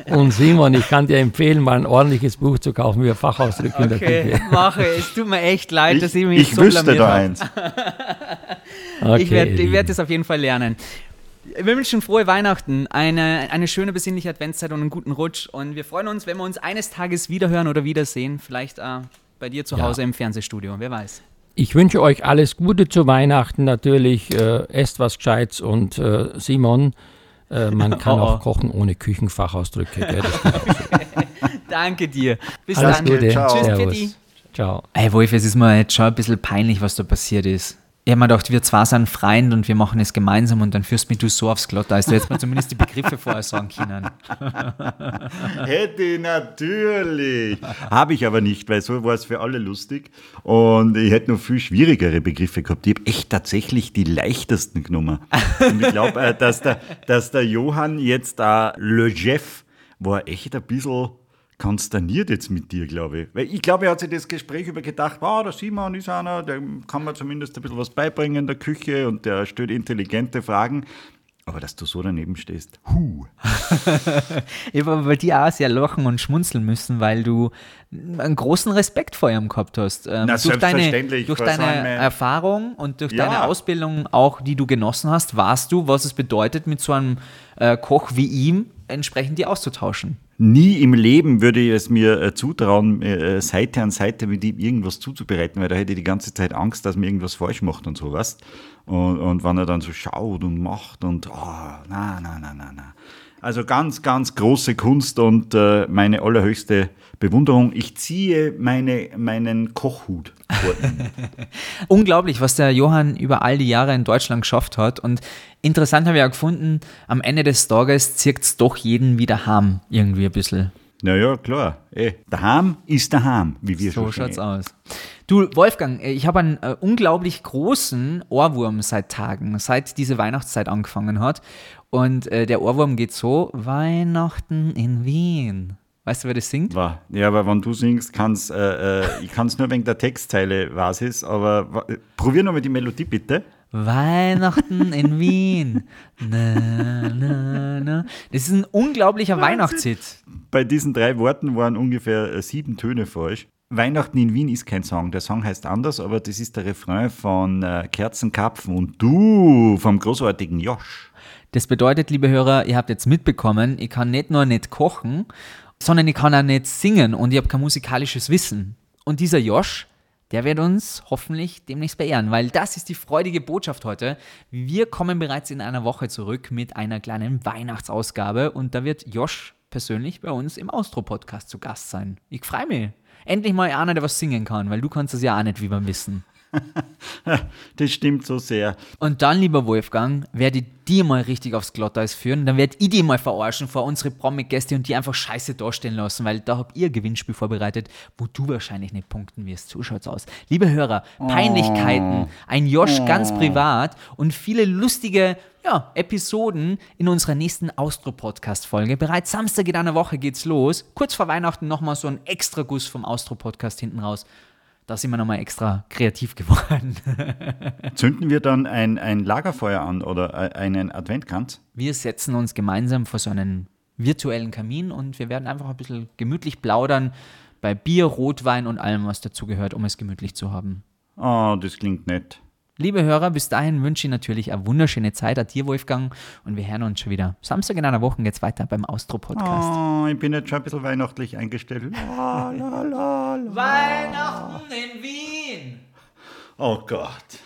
Und Simon, ich kann dir empfehlen, mal ein ordentliches Buch zu kaufen über Fachausdrücke okay, in der Küche. mache. Es tut mir echt leid, ich, dass ich mich ich so wüsste da eins. okay, ich werde werd das auf jeden Fall lernen. Wir wünschen frohe Weihnachten, eine, eine schöne besinnliche Adventszeit und einen guten Rutsch. Und wir freuen uns, wenn wir uns eines Tages wiederhören oder wiedersehen. Vielleicht äh, bei dir zu Hause ja. im Fernsehstudio, wer weiß. Ich wünsche euch alles Gute zu Weihnachten natürlich. Äh, esst was Gescheites und äh, Simon, äh, man kann oh, oh. auch kochen ohne Küchenfachausdrücke. Danke dir. Bis alles dann. Gute. Ciao. Tschüss, Servus. Ciao. Ey, Wolf, es ist mir jetzt schon ein bisschen peinlich, was da passiert ist ich habe mir gedacht, wir zwei sind Freund und wir machen es gemeinsam und dann führst mich du so aufs Glatt, da ist jetzt mal zumindest die Begriffe vorher sagen können. Hätte ich natürlich. Habe ich aber nicht, weil so war es für alle lustig und ich hätte noch viel schwierigere Begriffe gehabt. Ich habe echt tatsächlich die leichtesten genommen. Und ich glaube, äh, dass, der, dass der Johann jetzt da Le Jeff war echt ein bisschen konsterniert jetzt mit dir, glaube ich. Weil ich glaube, er hat sich das Gespräch über gedacht, wow, der Simon ist einer, der kann mir zumindest ein bisschen was beibringen in der Küche und der stellt intelligente Fragen. Aber dass du so daneben stehst, huh. ich habe bei dir auch sehr lachen und schmunzeln müssen, weil du einen großen Respekt vor ihm gehabt hast. Ähm, Na, durch deine, durch deine Erfahrung und durch ja. deine Ausbildung auch, die du genossen hast, warst du, was es bedeutet, mit so einem äh, Koch wie ihm entsprechend die auszutauschen. Nie im Leben würde ich es mir äh, zutrauen, äh, Seite an Seite mit ihm irgendwas zuzubereiten, weil da hätte ich die ganze Zeit Angst, dass man irgendwas falsch macht und sowas. Und, und wenn er dann so schaut und macht und, oh, na, na, na, na, na. Also ganz, ganz große Kunst und äh, meine allerhöchste Bewunderung. Ich ziehe meine, meinen Kochhut vor. Unglaublich, was der Johann über all die Jahre in Deutschland geschafft hat. Und interessant habe ich auch gefunden, am Ende des Tages zirkt es doch jeden wieder heim, irgendwie ein bisschen. Naja, klar. Eh, daheim ist daheim, wie wir so schon So schaut's aus. Du, Wolfgang, äh, ich habe einen äh, unglaublich großen Ohrwurm seit Tagen, seit diese Weihnachtszeit angefangen hat. Und äh, der Ohrwurm geht so: Weihnachten in Wien. Weißt du, wer das singt? Ja, aber wenn du singst, kann's, äh, äh, ich kann es nur wegen der Textzeile, was ist, aber probier nochmal die Melodie bitte. Weihnachten in Wien. Na, na, na. Das ist ein unglaublicher Weihnachtshit. Bei diesen drei Worten waren ungefähr äh, sieben Töne falsch. Weihnachten in Wien ist kein Song. Der Song heißt anders, aber das ist der Refrain von äh, Kerzenkapfen und du vom großartigen Josh. Das bedeutet, liebe Hörer, ihr habt jetzt mitbekommen, ich kann nicht nur nicht kochen, sondern ich kann auch nicht singen und ich habe kein musikalisches Wissen. Und dieser Josh der wird uns hoffentlich demnächst beehren, weil das ist die freudige Botschaft heute. Wir kommen bereits in einer Woche zurück mit einer kleinen Weihnachtsausgabe und da wird Josh persönlich bei uns im Austro-Podcast zu Gast sein. Ich freue mich. Endlich mal einer, der was singen kann, weil du kannst das ja auch nicht, wie wir wissen. das stimmt so sehr. Und dann, lieber Wolfgang, werde ich dir mal richtig aufs Glotteis führen. Dann werde ich die mal verarschen vor unsere Promi-Gäste und die einfach scheiße darstellen lassen, weil da habt ihr Gewinnspiel vorbereitet, wo du wahrscheinlich nicht punkten wirst. So schaut's aus. Liebe Hörer, Peinlichkeiten, oh. ein Josh oh. ganz privat und viele lustige ja, Episoden in unserer nächsten Austro-Podcast-Folge. Bereits Samstag in einer Woche geht's los. Kurz vor Weihnachten nochmal so ein extra Guss vom Austro-Podcast hinten raus. Da sind wir nochmal extra kreativ geworden. Zünden wir dann ein, ein Lagerfeuer an oder einen Adventkranz? Wir setzen uns gemeinsam vor so einen virtuellen Kamin und wir werden einfach ein bisschen gemütlich plaudern bei Bier, Rotwein und allem, was dazugehört, um es gemütlich zu haben. Oh, das klingt nett. Liebe Hörer, bis dahin wünsche ich natürlich eine wunderschöne Zeit. an dir, Wolfgang. Und wir hören uns schon wieder. Samstag in einer Woche geht es weiter beim Austro-Podcast. Oh, ich bin jetzt schon ein bisschen weihnachtlich eingestellt. La, la, la, Weihnachten in Wien! Oh Gott.